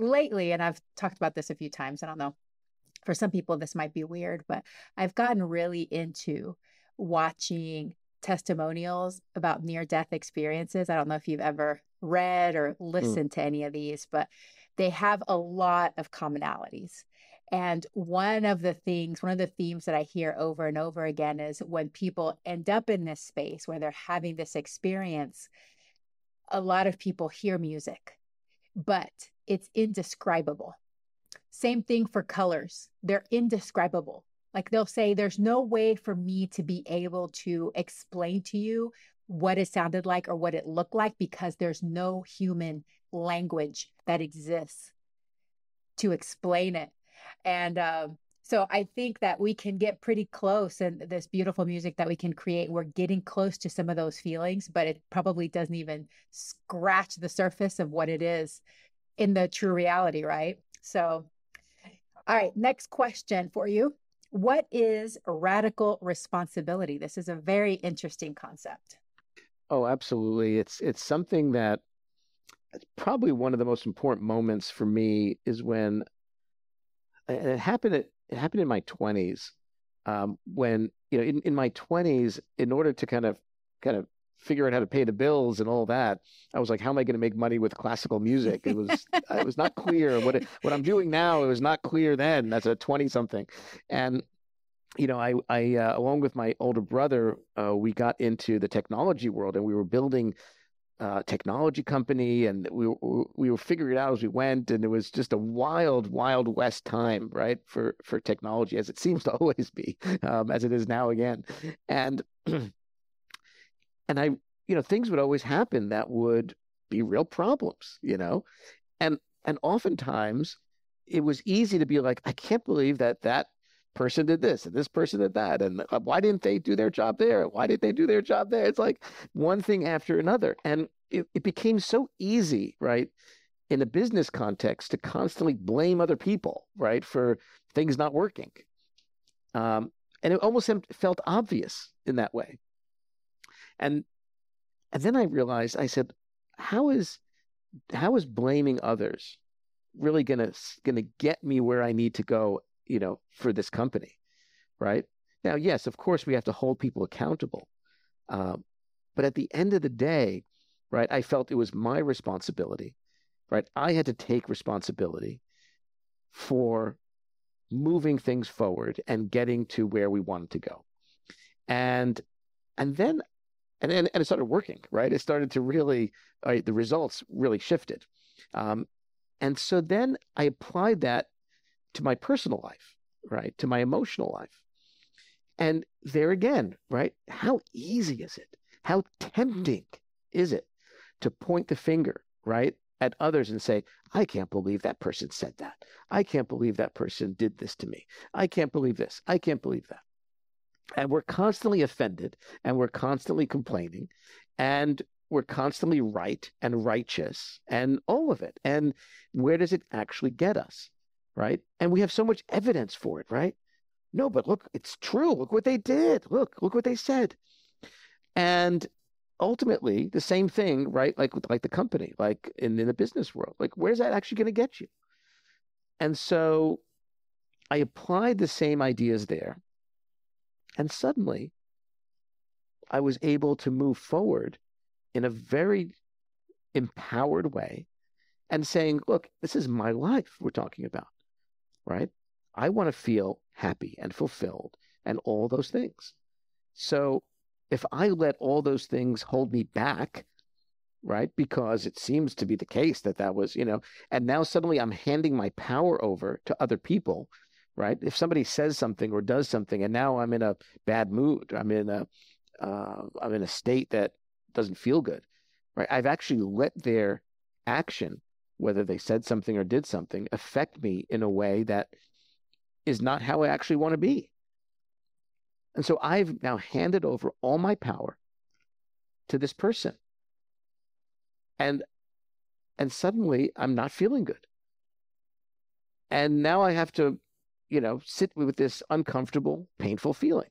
Lately, and I've talked about this a few times, I don't know, for some people this might be weird, but I've gotten really into watching testimonials about near death experiences. I don't know if you've ever read or mm. listened mm. to any of these, but they have a lot of commonalities. And one of the things, one of the themes that I hear over and over again is when people end up in this space where they're having this experience, a lot of people hear music, but it's indescribable. Same thing for colors, they're indescribable. Like they'll say, there's no way for me to be able to explain to you what it sounded like or what it looked like because there's no human language that exists to explain it. And um, so I think that we can get pretty close and this beautiful music that we can create, we're getting close to some of those feelings, but it probably doesn't even scratch the surface of what it is in the true reality, right? So, all right, next question for you. What is radical responsibility? This is a very interesting concept. Oh, absolutely. It's it's something that it's probably one of the most important moments for me is when and it happened it happened in my 20s um, when you know in, in my 20s in order to kind of kind of figure out how to pay the bills and all that. I was like, how am I going to make money with classical music? It was it was not clear what it, what I'm doing now. It was not clear then as a 20 something, and you know, I I uh, along with my older brother, uh, we got into the technology world and we were building. Uh, technology company, and we we were figuring it out as we went, and it was just a wild, wild west time, right, for for technology, as it seems (laughs) to always be, um, as it is now again, and (clears throat) and I, you know, things would always happen that would be real problems, you know, and and oftentimes it was easy to be like, I can't believe that that person did this and this person did that, and uh, why didn't they do their job there? Why did they do their job there? It's like one thing after another, and it, it became so easy, right? in a business context to constantly blame other people, right, for things not working. Um, and it almost felt obvious in that way. And and then I realized I said, how is how is blaming others really gonna gonna get me where I need to go, you know, for this company, right? Now, yes, of course, we have to hold people accountable, um, but at the end of the day, right, I felt it was my responsibility right? I had to take responsibility for moving things forward and getting to where we wanted to go. And and then and and, and it started working, right? It started to really right, the results really shifted. Um, and so then I applied that to my personal life, right? To my emotional life. And there again, right? How easy is it? How tempting is it to point the finger, right? At others and say, I can't believe that person said that. I can't believe that person did this to me. I can't believe this. I can't believe that. And we're constantly offended and we're constantly complaining and we're constantly right and righteous and all of it. And where does it actually get us? Right. And we have so much evidence for it, right? No, but look, it's true. Look what they did. Look, look what they said. And ultimately, the same thing, right? Like like the company, like in, in the business world. Like, where's that actually going to get you? And so I applied the same ideas there. And suddenly I was able to move forward in a very empowered way and saying, look, this is my life we're talking about, right? I want to feel happy and fulfilled and all those things. So if I let all those things hold me back, right? Because it seems to be the case that that was, you know, and now suddenly I'm handing my power over to other people, right? If somebody says something or does something, and now I'm in a bad mood, I'm in a, uh, I'm in a state that doesn't feel good, right? I've actually let their action, whether they said something or did something, affect me in a way that is not how I actually want to be. And so I've now handed over all my power to this person. And and suddenly I'm not feeling good. And now I have to, you know, sit with this uncomfortable, painful feeling.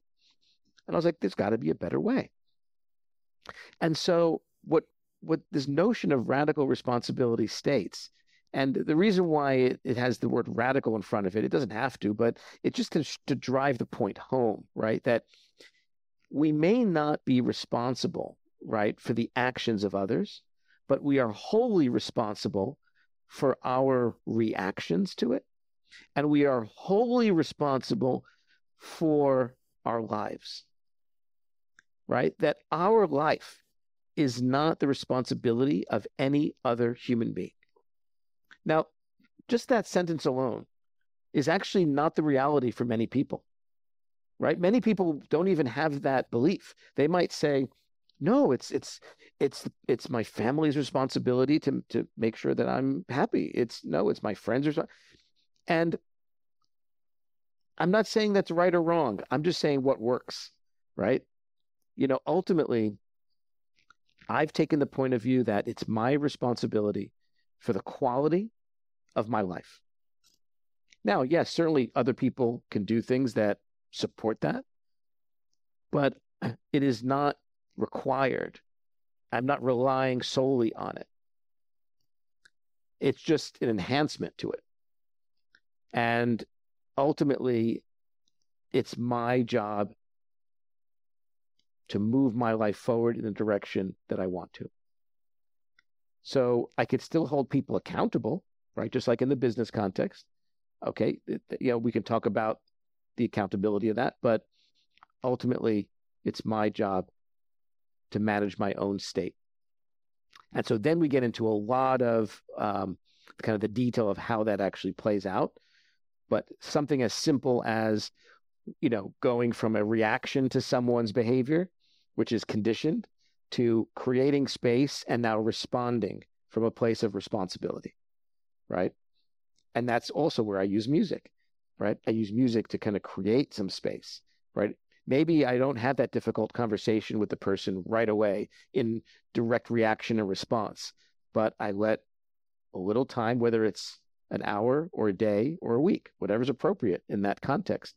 And I was like, there's got to be a better way. And so what what this notion of radical responsibility states and the reason why it, it has the word radical in front of it, it doesn't have to, but it just to, to drive the point home, right? That we may not be responsible, right, for the actions of others, but we are wholly responsible for our reactions to it. And we are wholly responsible for our lives, right? That our life is not the responsibility of any other human being. Now, just that sentence alone is actually not the reality for many people, right? Many people don't even have that belief. They might say, no, it's it's it's it's my family's responsibility to to make sure that I'm happy. It's no, it's my friends' responsibility. And I'm not saying that's right or wrong. I'm just saying what works, right? You know, ultimately, I've taken the point of view that it's my responsibility for the quality of my life. Now, yes, certainly other people can do things that support that, but (clears throat) it is not required. I'm not relying solely on it. It's just an enhancement to it. And ultimately, it's my job to move my life forward in the direction that I want to. So I could still hold people accountable, right? Just like in the business context. Okay, you know, we can talk about the accountability of that, but ultimately, it's my job to manage my own state. And so then we get into a lot of um, kind of the detail of how that actually plays out. But something as simple as, you know, going from a reaction to someone's behavior, which is conditioned, to creating space and now responding from a place of responsibility, right? And that's also where I use music, right? I use music to kind of create some space, right? Maybe I don't have that difficult conversation with the person right away in direct reaction and response, but I let a little time, whether it's an hour or a day or a week, whatever's appropriate in that context.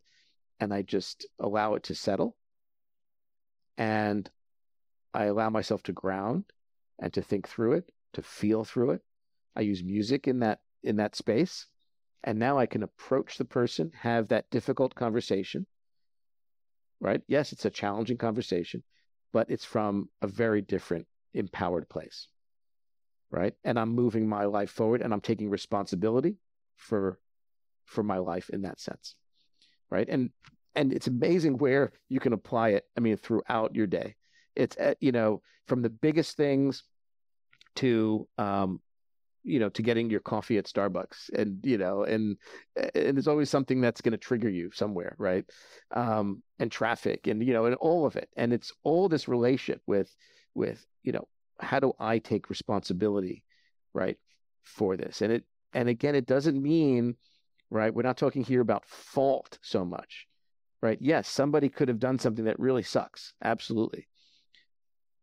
And I just allow it to settle. And I allow myself to ground and to think through it, to feel through it. I use music in that in that space. And now I can approach the person, have that difficult conversation. Right? Yes, it's a challenging conversation, but it's from a very different empowered place. right? And I'm moving my life forward and I'm taking responsibility for for my life in that sense. Right? And and it's amazing where you can apply it. I mean, throughout your day, it's uh, you know from the biggest things to um, you know to getting your coffee at Starbucks, and you know, and and there's always something that's going to trigger you somewhere, right? Um, and traffic, and you know, and all of it, and it's all this relation with with you know how do I take responsibility, right, for this, and it and again, it doesn't mean right. We're not talking here about fault so much right? Yes, somebody could have done something that really sucks. Absolutely.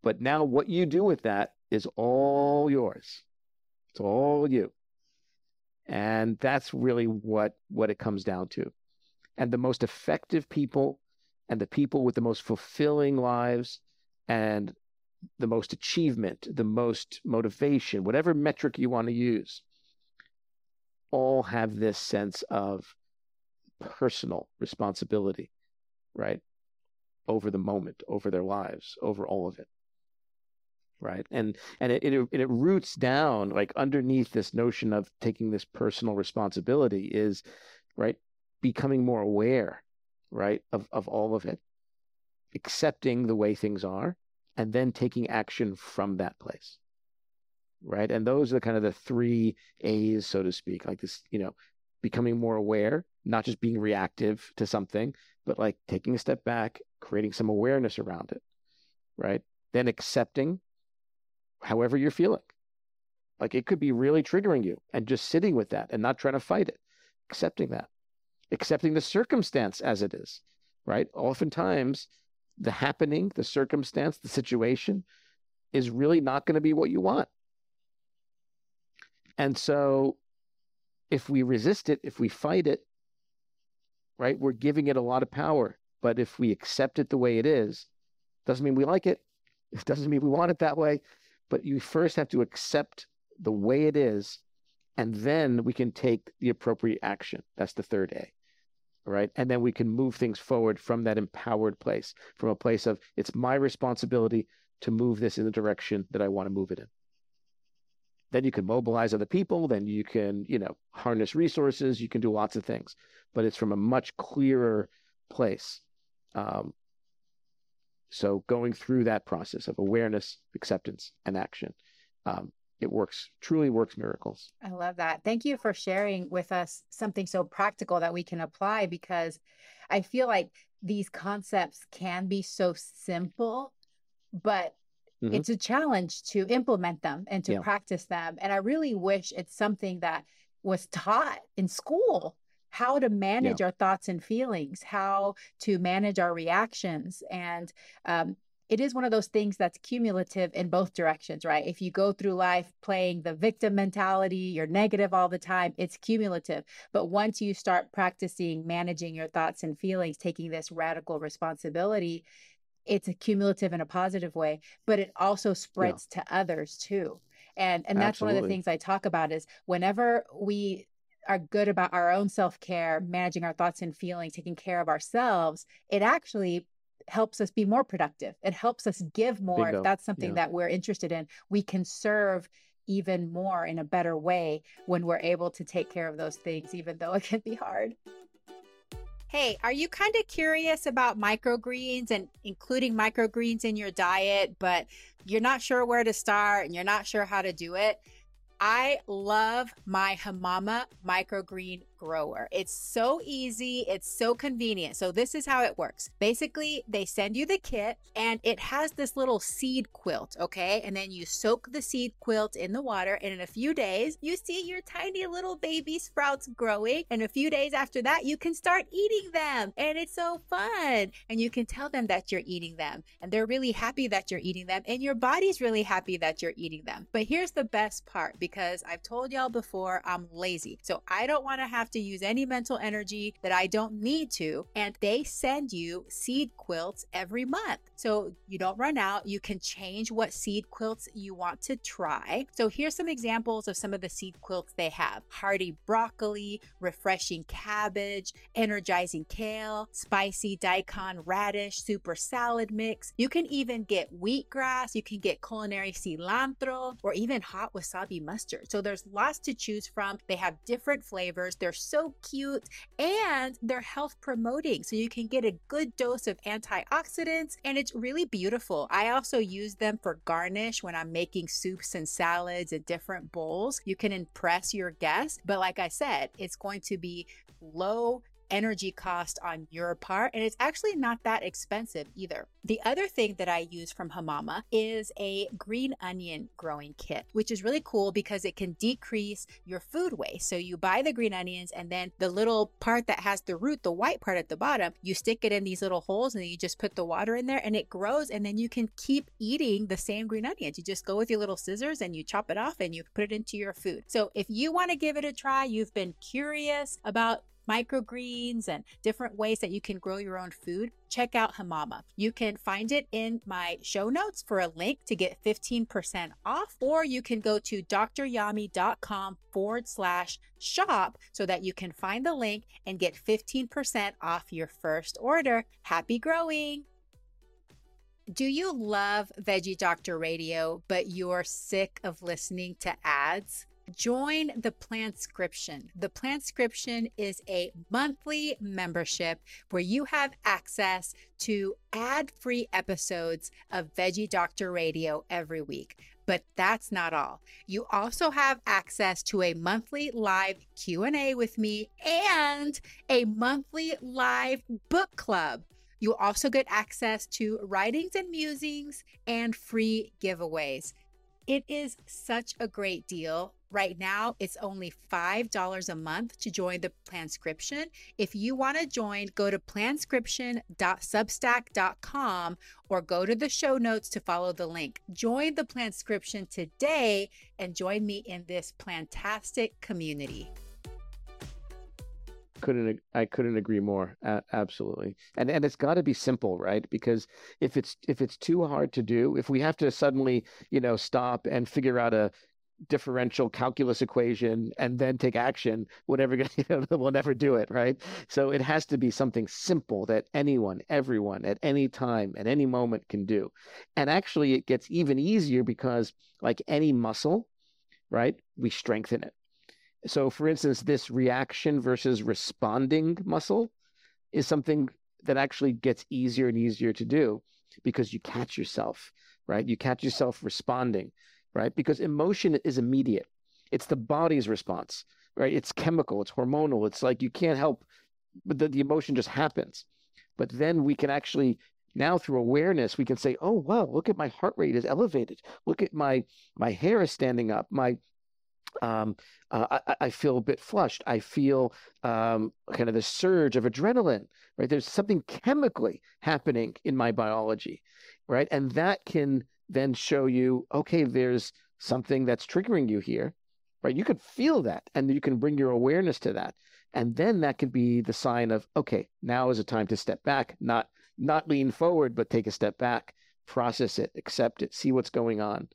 But now what you do with that is all yours. It's all you. And that's really what what it comes down to. And the most effective people and the people with the most fulfilling lives and the most achievement, the most motivation, whatever metric you want to use, all have this sense of personal responsibility, right? Over the moment, over their lives, over all of it. Right. And and it, it it roots down like underneath this notion of taking this personal responsibility is right, becoming more aware, right, of, of all of it, accepting the way things are, and then taking action from that place right and those are kind of the three a's so to speak like this you know becoming more aware not just being reactive to something, but like taking a step back, creating some awareness around it, right? Then accepting however you're feeling. Like it could be really triggering you and just sitting with that and not trying to fight it, accepting that, accepting the circumstance as it is, right? Oftentimes, the happening, the circumstance, the situation is really not going to be what you want. And so, if we resist it, if we fight it, right? We're giving it a lot of power. But if we accept it the way it is, doesn't mean we like it. It doesn't mean we want it that way. But you first have to accept the way it is, and then we can take the appropriate action. That's the third A. Right. And then we can move things forward from that empowered place, from a place of it's my responsibility to move this in the direction that I want to move it in then you can mobilize other people then you can you know harness resources you can do lots of things but it's from a much clearer place. Um, so going through that process of awareness acceptance and action um, it works truly works miracles. I love that. Thank you for sharing with us something so practical that we can apply because i feel like these concepts can be so simple but mm-hmm. it's a challenge to implement them and to yeah. practice them. And I really wish it's something that was taught in school how to manage yeah. our thoughts and feelings, how to manage our reactions. And um, it is one of those things that's cumulative in both directions, right? If you go through life playing the victim mentality, you're negative all the time, it's cumulative. But once you start practicing managing your thoughts and feelings, taking this radical responsibility, it's a cumulative in a positive way, but it also spreads yeah. to others too. And and that's Absolutely. one of the things I talk about is whenever we are good about our own self-care, managing our thoughts and feelings, taking care of ourselves, it actually helps us be more productive. It helps us give more Bingo. if that's something yeah. that we're interested in. We can serve even more in a better way when we're able to take care of those things, even though it can be hard. Hey, are you kind of curious about microgreens and including microgreens in your diet, but you're not sure where to start and you're not sure how to do it? I love my Hamama microgreen grower. It's so easy, it's so convenient. So, this is how it works. Basically, they send you the kit and it has this little seed quilt, okay? And then you soak the seed quilt in the water, and in a few days, you see your tiny little baby sprouts growing. And a few days after that, you can start eating them. And it's so fun. And you can tell them that you're eating them, and they're really happy that you're eating them, and your body's really happy that you're eating them. But here's the best part because I've told y'all before, I'm lazy. So, I don't want to have have to use any mental energy that I don't need to. And they send you seed quilts every month. So you don't run out. You can change what seed quilts you want to try. So here's some examples of some of the seed quilts they have hearty broccoli, refreshing cabbage, energizing kale, spicy daikon radish, super salad mix. You can even get wheatgrass, you can get culinary cilantro, or even hot wasabi mustard. So there's lots to choose from. They have different flavors. They're so cute and they're health promoting. So you can get a good dose of antioxidants and it's really beautiful. I also use them for garnish when I'm making soups and salads and different bowls. You can impress your guests, but like I said, it's going to be low energy cost on your part, and it's actually not that expensive either. The other thing that I use from Hamama is a green onion growing kit, which is really cool because it can decrease your food waste. So you buy the green onions, and then the little part that has the root, the white part at the bottom, you stick it in these little holes, and then you just put the water in there, and it grows, and then you can keep eating the same green onions. You just go with your little scissors and you chop it off and you put it into your food. So if you want to give it a try, you've been curious about microgreens and different ways that you can grow your own food, check out Hamama. You can find it in my show notes for a link to get 15% off, or you can go to doctoryami.com forward slash shop so that you can find the link and get 15% off your first order. Happy growing! Do you love Veggie Doctor Radio, but you're sick of listening to ads? Join the Plantscription. The Plantscription is a monthly membership where you have access to ad free episodes of Veggie Doctor Radio every week. But that's not all. You also have access to a monthly live Q&A with me and a monthly live book club. You also get access to writings and musings and free giveaways. It is such a great deal. Right now, it's only $5 a month to join the Plantscription. If you want to join, go to plantscription.substack.com or go to the show notes to follow the link. Join the Plantscription today and join me in this plantastic community couldn't I couldn't agree more. Uh, absolutely, and and it's got to be simple, right? Because if it's if it's too hard to do, if we have to suddenly you know stop and figure out a differential calculus equation and then take action, whatever (laughs) you know, we'll never do it, right? So it has to be something simple that anyone, everyone, at any time, at any moment can do. And actually, it gets even easier because, like any muscle, right, we strengthen it. So, for instance, this reaction versus responding muscle is something that actually gets easier and easier to do because you catch yourself, right? You catch yourself responding right? Because emotion is immediate. It's the body's response, right? It's chemical, it's hormonal. It's like you can't help, but the, the emotion just happens. But then we can actually now through awareness we can say, oh wow, look at my heart rate is elevated. Look at my my hair is standing up. My um, uh, I, I, feel a bit flushed. I feel um, kind of the surge of adrenaline, right? There's something chemically happening in my biology, right? And that can then show you, okay, there's something that's triggering you here, right? You could feel that and you can bring your awareness to that. And then that could be the sign of, okay, now is a time to step back, not not lean forward, but take a step back, process it, accept it, see what's going on.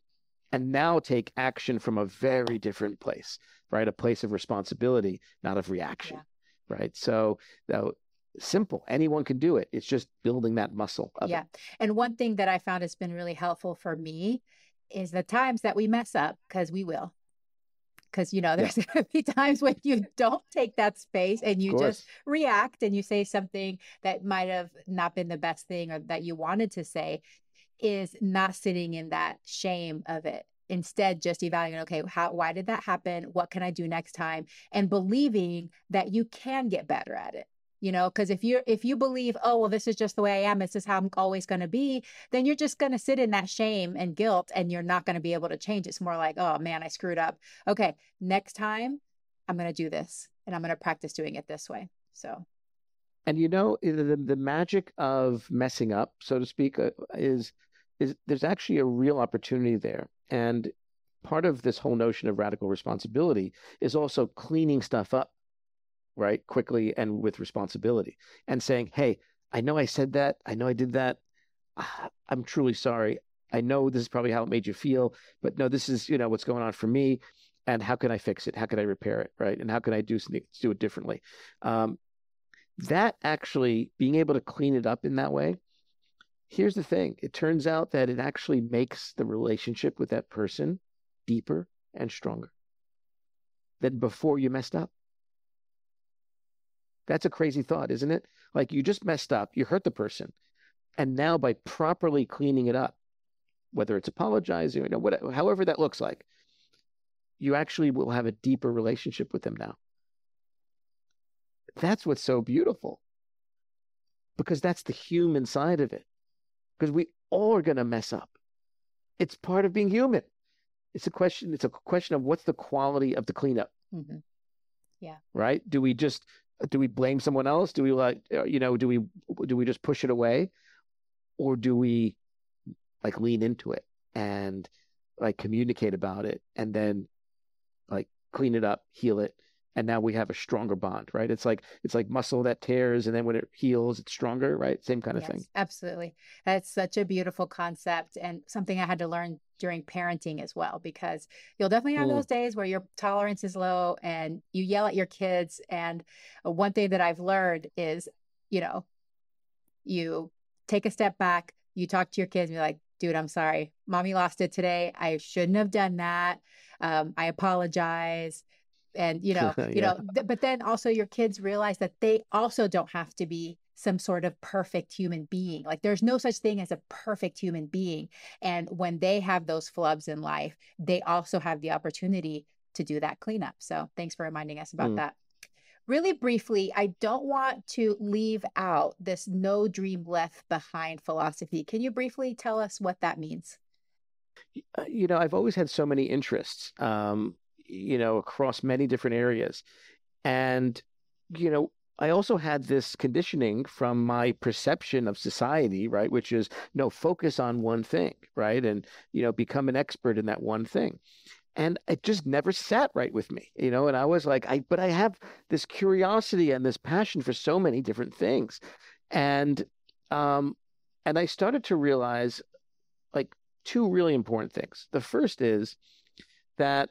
And now take action from a very different place, right? A place of responsibility, not of reaction. Yeah. Right. So though simple. Anyone can do it. It's just building that muscle. yeah. It. And one thing that I found has been really helpful for me is the times that we mess up, because we will. Because, you know, there's (laughs) yeah. going to be times when you don't take that space and you just react and you say something that might have not been the best thing or that you wanted to say, is not sitting in that shame of it. Instead just evaluating okay how why did that happen? What can i do next time? And believing that you can get better at it you know? Because if you're if you believe oh well this is just the way i am this is how i'm always going to be then you're just going to sit in that shame and guilt and you're not going to be able to change. It's more like oh man i screwed up. Okay next time i'm going to do this and i'm going to practice doing it this way so. And you know the, the magic of messing up so to speak uh, is is there's actually a real opportunity there and part of this whole notion of radical responsibility is also cleaning stuff up right? Quickly and with responsibility and saying, Hey, I know I said that. I know I did that. Ah, I'm truly sorry. I know this is probably how it made you feel, but no, this is, you know, what's going on for me. And how can I fix it? How can I repair it? Right. And how can I do something, do it differently? Um, that actually being able to clean it up in that way. Here's the thing it turns out that it actually makes the relationship with that person deeper and stronger than before you messed up. That's a crazy thought, isn't it? Like you just messed up, you hurt the person. And now by properly cleaning it up, whether it's apologizing, you know, whatever, however that looks like, you actually will have a deeper relationship with them now. That's what's so beautiful. Because that's the human side of it. Because we all are going to mess up. It's part of being human. It's a question. It's a question of what's the quality of the cleanup. Mm-hmm. Yeah. Right? Do we just do we blame someone else? Do we like uh, you know? Do we do we just push it away, or do we like lean into it and like communicate about it and then like clean it up, heal it, and now we have a stronger bond, right? It's like it's like muscle that tears, and then when it heals, it's stronger, right? Same kind of yes, thing. Absolutely, that's such a beautiful concept, and something I had to learn during parenting as well, because you'll definitely have mm. those days where your tolerance is low and you yell at your kids. And one thing that I've learned is, you know, you take a step back, you talk to your kids, and be like, dude, I'm sorry. Mommy lost it today. I shouldn't have done that. Um, I apologize. And, you know, (laughs) yeah. you know, th- but then also your kids realize that they also don't have to be some sort of perfect human being. Like there's no such thing as a perfect human being. And when they have those flubs in life, they also have the opportunity to do that cleanup. So thanks for reminding us about mm. that. Really briefly, I don't want to leave out this no dream left behind philosophy. Can you briefly tell us what that means? Uh, you know, I've always had so many interests, um, you know, across many different areas. And, you know, I also had this conditioning from my perception of society, right? Which is no focus on one thing, right? And, you know, become an expert in that one thing and it just never sat right with me you know and i was like i but i have this curiosity and this passion for so many different things and um and i started to realize like two really important things the first is that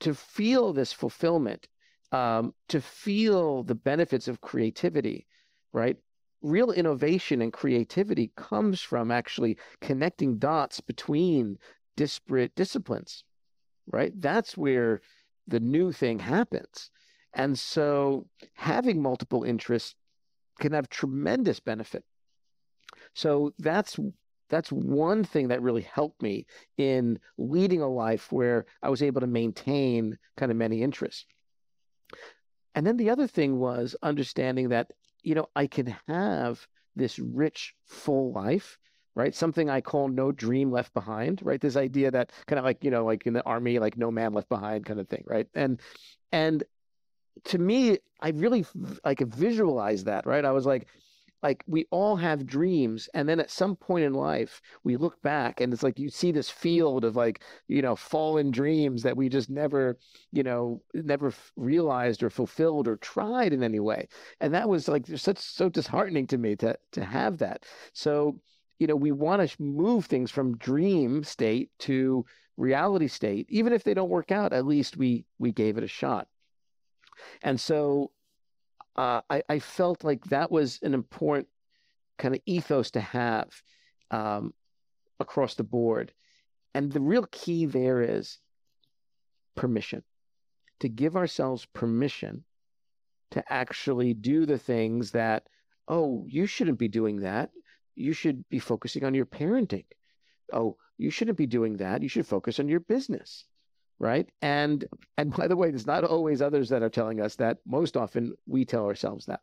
to feel this fulfillment um to feel the benefits of creativity right real innovation and creativity comes from actually connecting dots between disparate disciplines right? That's where the new thing happens. And so having multiple interests can have tremendous benefit. So that's that's one thing that really helped me in leading a life where I was able to maintain kind of many interests. And then the other thing was understanding that you know I can have this rich full life right? Something I call no dream left behind, right? This idea that kind of like, you know, like in the army, like no man left behind kind of thing, right? And, and to me, I really like visualize that, right? I was like, like we all have dreams and then at some point in life we look back and it's like you see this field of like you know fallen dreams that we just never you know never realized or fulfilled or tried in any way and that was like such so disheartening to me to to have that so you know, we want to move things from dream state to reality state. Even if they don't work out, at least we we gave it a shot. And so uh, I, I felt like that was an important kind of ethos to have um, across the board. And the real key there is permission to give ourselves permission to actually do the things that, oh, you shouldn't be doing that you should be focusing on your parenting. Oh, you shouldn't be doing that. You should focus on your business. Right. And and by the way, there's not always others that are telling us that. Most often we tell ourselves that.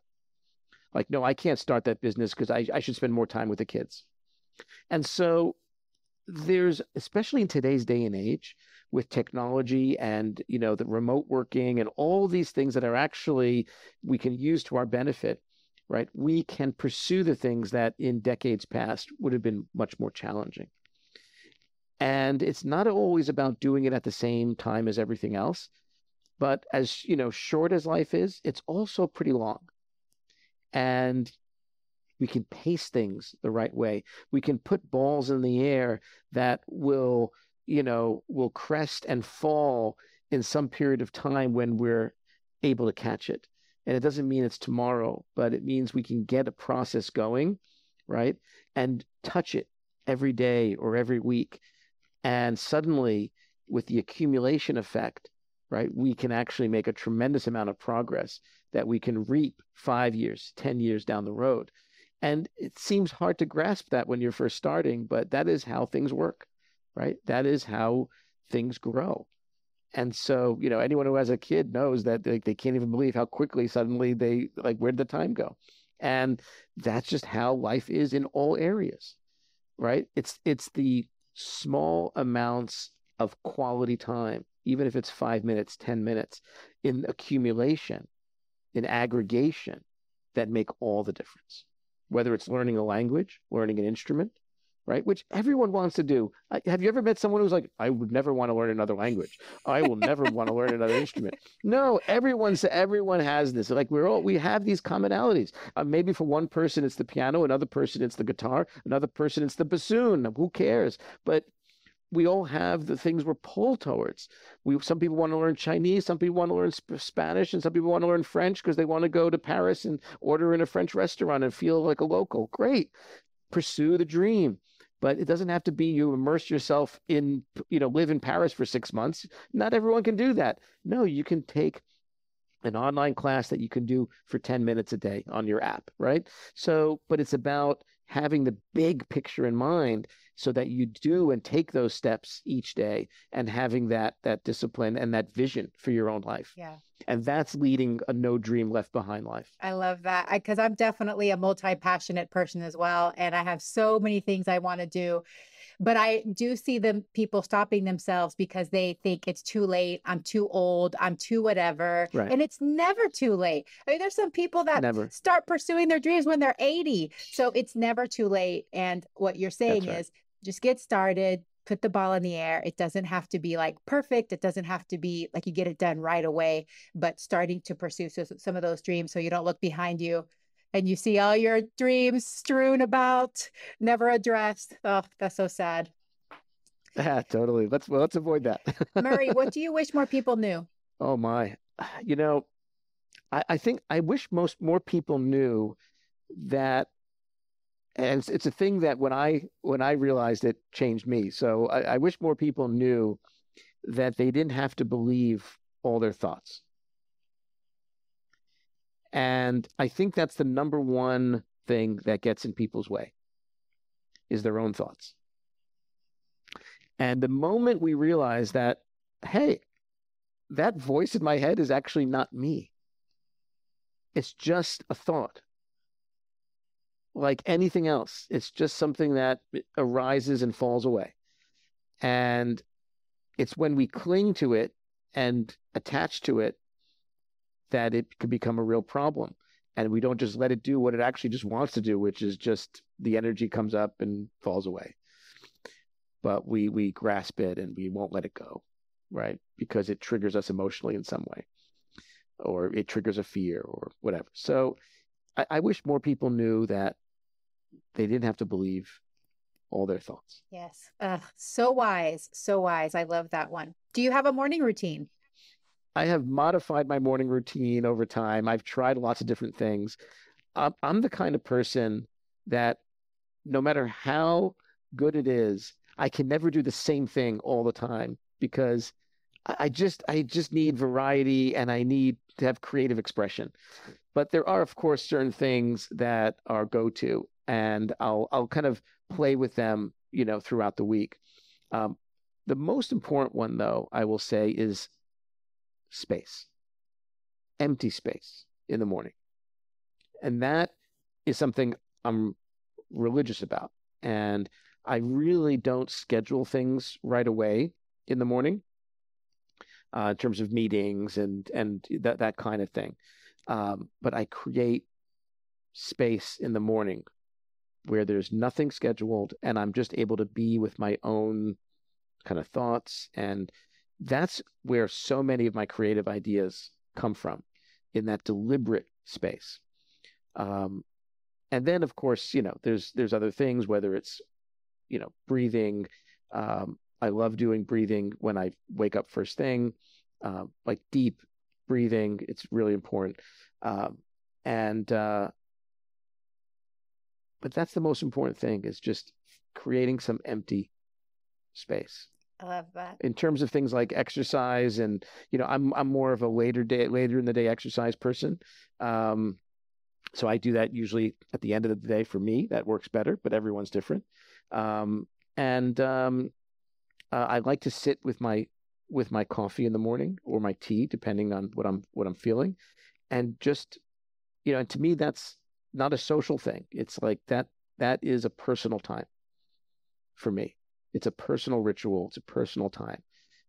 Like, no, I can't start that business because I, I should spend more time with the kids. And so there's especially in today's day and age with technology and you know the remote working and all these things that are actually we can use to our benefit right? We can pursue the things that in decades past would have been much more challenging. And it's not always about doing it at the same time as everything else, But as you know, short as life is, it's also pretty long. And we can pace things the right way. We can put balls in the air that will, you know, will crest and fall in some period of time when we're able to catch it. And it doesn't mean it's tomorrow, but it means we can get a process going, right? And touch it every day or every week. And suddenly, with the accumulation effect, right, we can actually make a tremendous amount of progress that we can reap five years, 10 years down the road. And it seems hard to grasp that when you're first starting, but that is how things work, right? That is how things grow. And so, you know, anyone who has a kid knows that they, they can't even believe how quickly suddenly they like, where did the time go? And that's just how life is in all areas, right? It's it's the small amounts of quality time, even if it's five minutes, 10 minutes, in accumulation, in aggregation, that make all the difference. Whether it's learning a language, learning an instrument, right? Which everyone wants to do. Have you ever met someone who's like, I would never want to learn another language. I will never want to learn another instrument. (laughs) No, everyone's everyone has this. Like we're all we have these commonalities. Uh, maybe for one person it's the piano, another person it's the guitar, another person it's the bassoon. Who cares? But we all have the things we're pulled towards. We some people want to learn Chinese, some people want to learn Sp- Spanish, and some people want to learn French because they want to go to Paris and order in a French restaurant and feel like a local. Great, pursue the dream but it doesn't have to be you immerse yourself in you know live in paris for six months. Not everyone can do that. No you can take an online class that you can do for 10 minutes a day on your app right? So but it's about having the big picture in mind so that you do and take those steps each day and having that that discipline and that vision for your own life. Yeah. And that's leading a no dream left behind life. I love that. Because i'm definitely a multi-passionate person as well and i have so many things i want to do but I do see them people stopping themselves because they think it's too late. I'm too old. I'm too whatever. Right. And it's never too late. I mean, there's some people that Never. start pursuing their dreams when they're 80. So it's never too late. And what you're saying right. is just get started, put the ball in the air. It doesn't have to be like perfect. It doesn't have to be like you get it done right away, but starting to pursue so, some of those dreams so you don't look behind you and you see all your dreams strewn about, never addressed. Oh, that's so sad. Yeah, totally. Let's well, let's avoid that. Murray, what (laughs) do you wish more people knew? Oh my, you know, I, I think I wish most more people knew that, and it's, it's a thing that when I when I realized it changed me. So I, I wish more people knew that they didn't have to believe all their thoughts. And I think that's the number one thing that gets in people's way is their own thoughts. And the moment we realize that, hey, that voice in my head is actually not me. It's just a thought. Like anything else, it's just something that arises and falls away. And it's when we cling to it and attach to it that it could become a real problem. And we don't just let it do what it actually just wants to do, which is just the energy comes up and falls away. But we we grasp it and we won't let it go, right? Because it triggers us emotionally in some way, or it triggers a fear or whatever. So I, I wish more people knew that they didn't have to believe all their thoughts. Yes. Uh, so wise. So wise. I love that one. Do you have a morning routine? I have modified my morning routine over time. I've tried lots of different things. I'm, I'm the kind of person that no matter how good it is, I can never do the same thing all the time because I just I just need variety and I need to have creative expression. But there are of course certain things that are go to and I'll I'll kind of play with them, you know, throughout the week. Um, the most important one though, I will say is space, empty space in the morning. And that is something I'm religious about. And I really don't schedule things right away in the morning uh, in terms of meetings and, and that, that kind of thing. Um, but I create space in the morning where there's nothing scheduled and I'm just able to be with my own kind of thoughts and that's where so many of my creative ideas come from in that deliberate space. Um, and then, of course, you know, there's there's other things, whether it's, you know, breathing. Um, I love doing breathing when I wake up first thing, uh, like deep breathing. It's really important. Um, and uh, but that's the most important thing is just creating some empty space. I love that. In terms of things like exercise, and you know, I'm I'm more of a later day, later in the day exercise person. Um, so I do that usually at the end of the day. For me, that works better, but everyone's different. Um, and um, uh, I like to sit with my with my coffee in the morning or my tea, depending on what I'm what I'm feeling, and just you know, and to me, that's not a social thing. It's like that that is a personal time for me. It's a personal ritual. It's a personal time.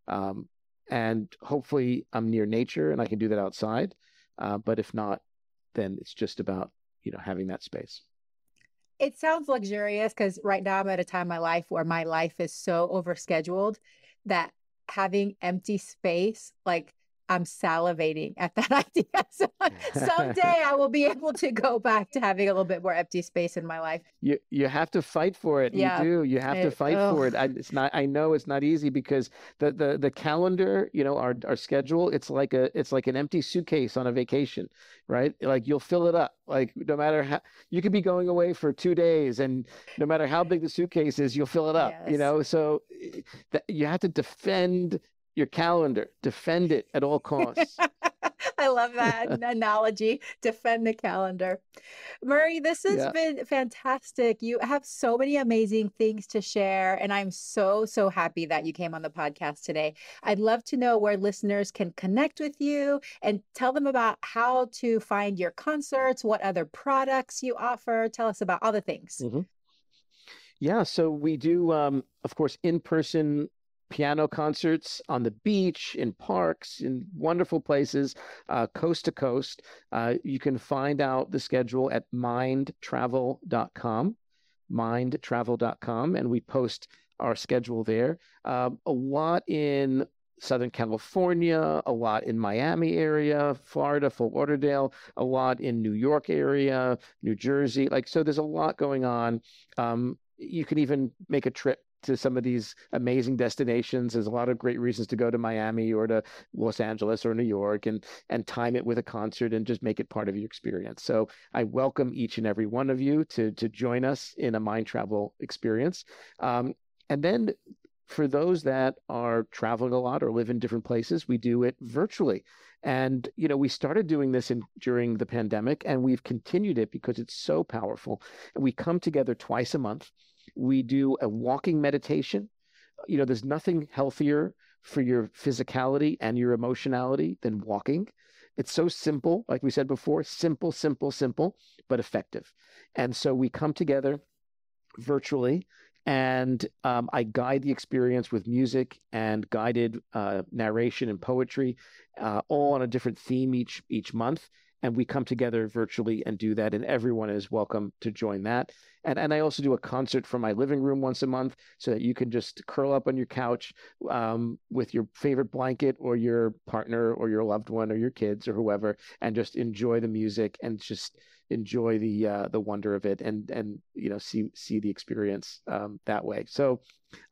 Um, and hopefully I'm near nature and I can do that outside. Uh, but if not, then it's just about, you know, having that space. It sounds luxurious because right now I'm at a time in my life where my life is so overscheduled that having empty space, like I'm salivating at that (laughs) idea. So (laughs) someday I will be able to go back to having a little bit more empty space in my life. You you have to fight for it. Yeah, you do. You have it, to fight oh. for it. I, it's not. I know it's not easy because the the the calendar, you know, our our schedule. It's like a it's like an empty suitcase on a vacation, right? Like you'll fill it up. Like no matter how you could be going away for two days, and no matter how big the suitcase is, you'll fill it up. Yes. You know, so eh, that you have to defend your calendar. Defend it at all costs. (laughs) I love that analogy. Defend the calendar. Murray, this has yeah. been fantastic. You have so many amazing things to share. And I'm so, so happy that you came on the podcast today. I'd love to know where listeners can connect with you and tell them about how to find your concerts, what other products you offer. Tell us about all the things. Mm-hmm. Yeah, so we do, um, of course, in person piano concerts on the beach, in parks, in wonderful places, uh, coast to coast. Uh, you can find out the schedule at mindtravel.com, mindtravel.com, and we post our schedule there. Uh, a lot in Southern California, a lot in Miami area, Florida, Fort Lauderdale, a lot in New York area, New Jersey. Like, so there's a lot going on. Um, you can even make a trip to some of these amazing destinations. There's a lot of great reasons to go to Miami or to Los Angeles or New York and and time it with a concert and just make it part of your experience. So I welcome each and every one of you to to join us in a MindTravel experience. Um, and then for those that are traveling a lot or live in different places, we do it virtually. And you know, we started doing this in during the pandemic, and we've continued it because it's so powerful. And we come together twice a month we do a walking meditation. You know, there's nothing healthier for your physicality and your emotionality than walking. It's so simple, like we said before, simple, simple, simple, but effective. And so we come together virtually and um, I guide the experience with music and guided uh, narration and poetry, uh, all on a different theme each each month and we come together virtually and do that and everyone is welcome to join that. And and i also do a concert from my living room once a month so that you can just curl up on your couch um, with your favorite blanket or your partner or your loved one or your kids or whoever and just enjoy the music and just enjoy the uh, the wonder of it and and you know see see the experience um, that way. So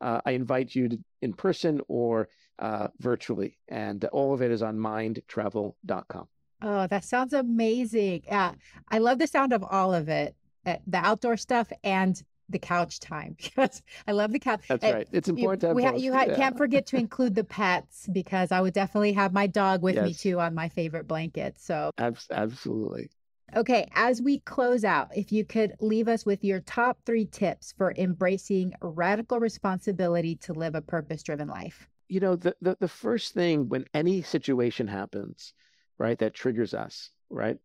uh, i invite you to in person or uh, virtually and all of it is on mindtravel.com Oh, that sounds amazing. Yeah. I love the sound of all of it. Eh, the outdoor stuff and the couch time (laughs) because I love the couch. That's right. It's important you, to have ha- you ha- yeah. can't forget to include the pets because I would definitely have my dog with yes. me too on my favorite blanket. So absolutely. Okay, as we close out, if you could leave us with your top three tips for embracing radical responsibility to live a purpose-driven life. You know, the, the, the first thing when any situation happens right? That triggers us, right?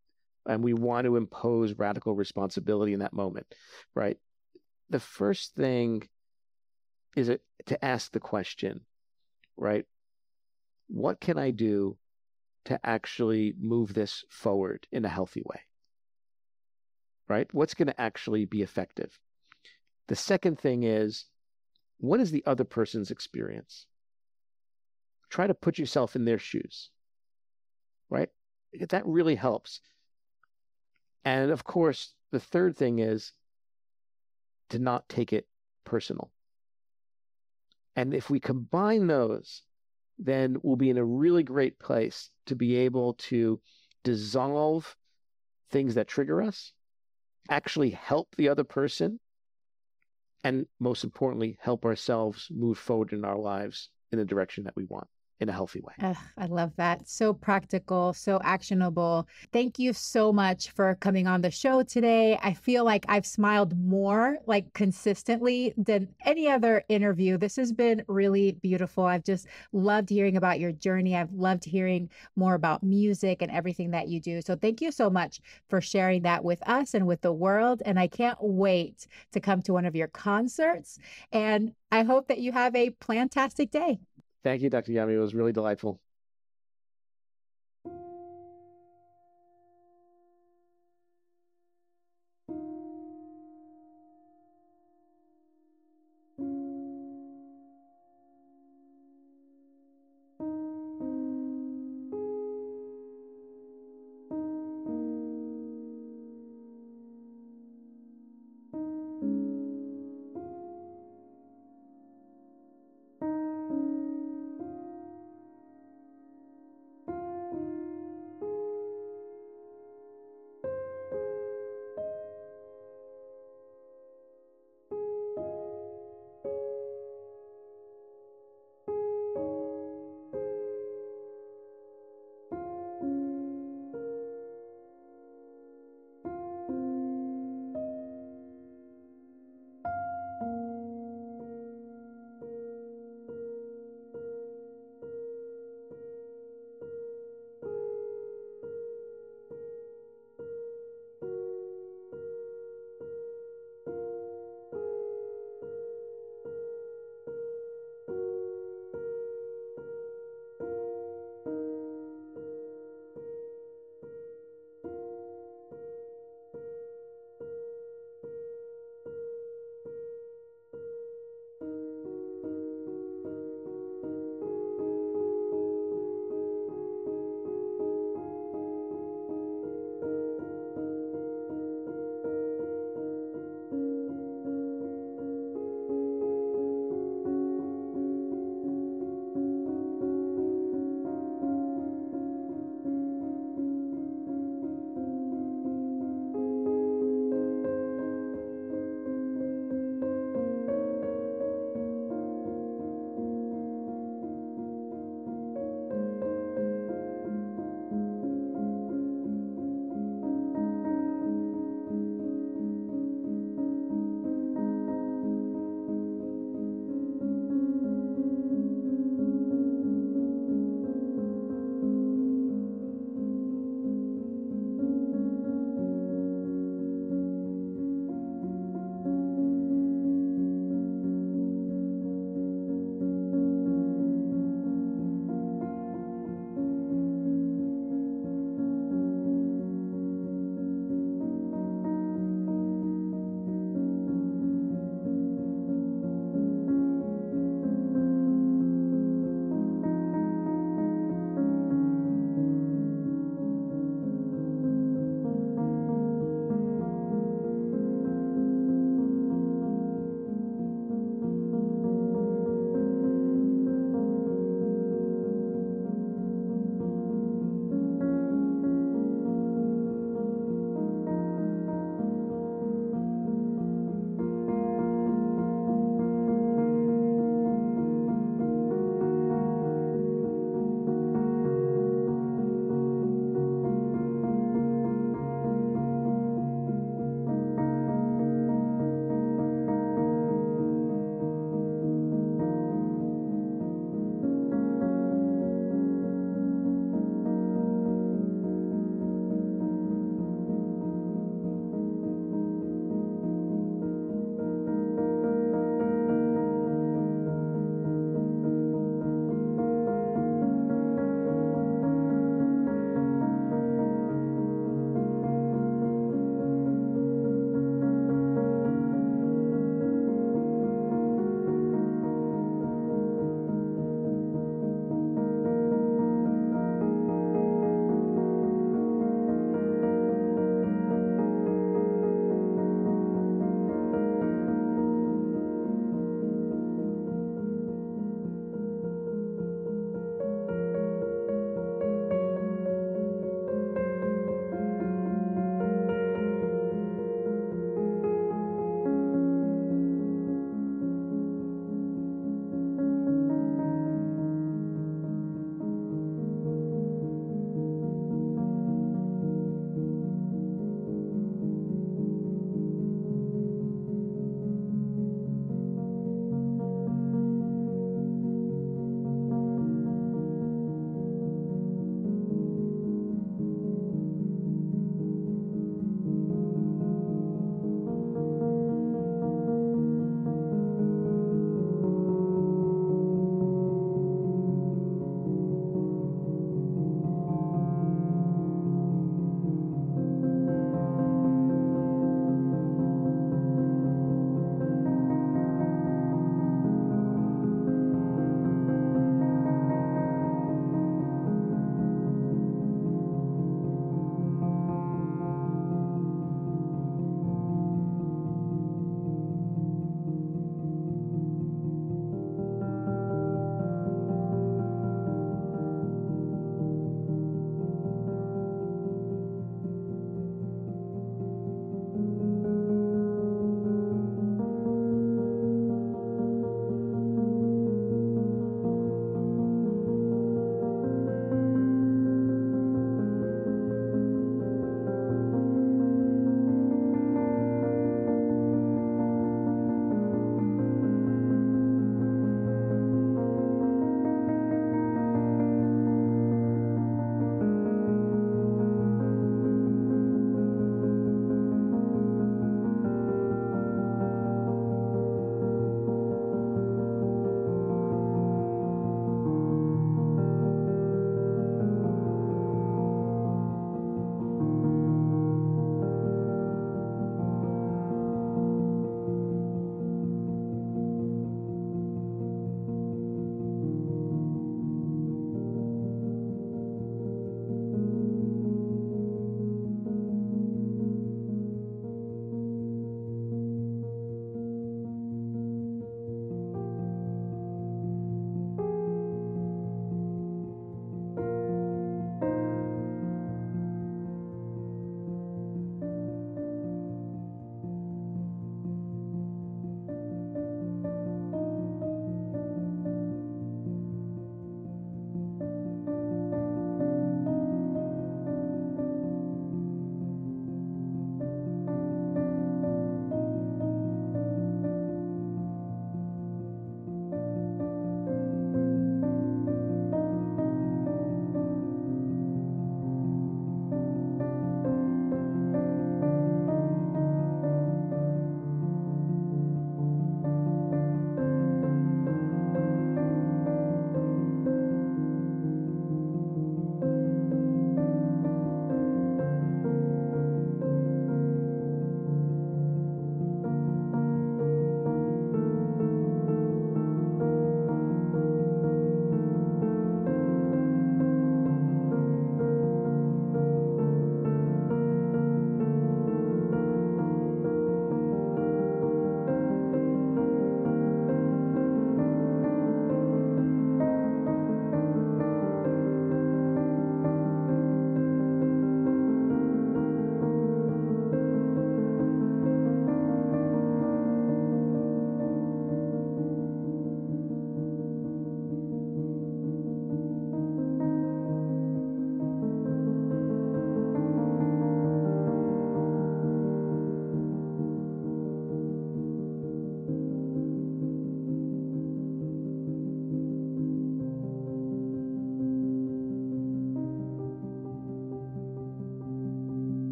And we want to impose radical responsibility in that moment, right? The first thing is it to ask the question, right? What can I do to actually move this forward in a healthy way? Right? What's going to actually be effective? The second thing is, what is the other person's experience? try to put yourself in their shoes, right? That really helps. And of course, the third thing is to not take it personal. And if we combine those, then we'll be in a really great place to be able to dissolve things that trigger us, actually help the other person, and most importantly, help ourselves move forward in our lives in the direction that we want in a healthy way. Uh, I love that. So practical, so actionable. Thank you so much for coming on the show today. I feel like I've smiled more, like consistently, than any other interview. This has been really beautiful. I've just loved hearing about your journey. I've loved hearing more about music and everything that you do. So thank you so much for sharing that with us and with the world. And I can't wait to come to one of your concerts. And I hope that you have a plantastic day. Thank you, Dr. Yami. It was really delightful.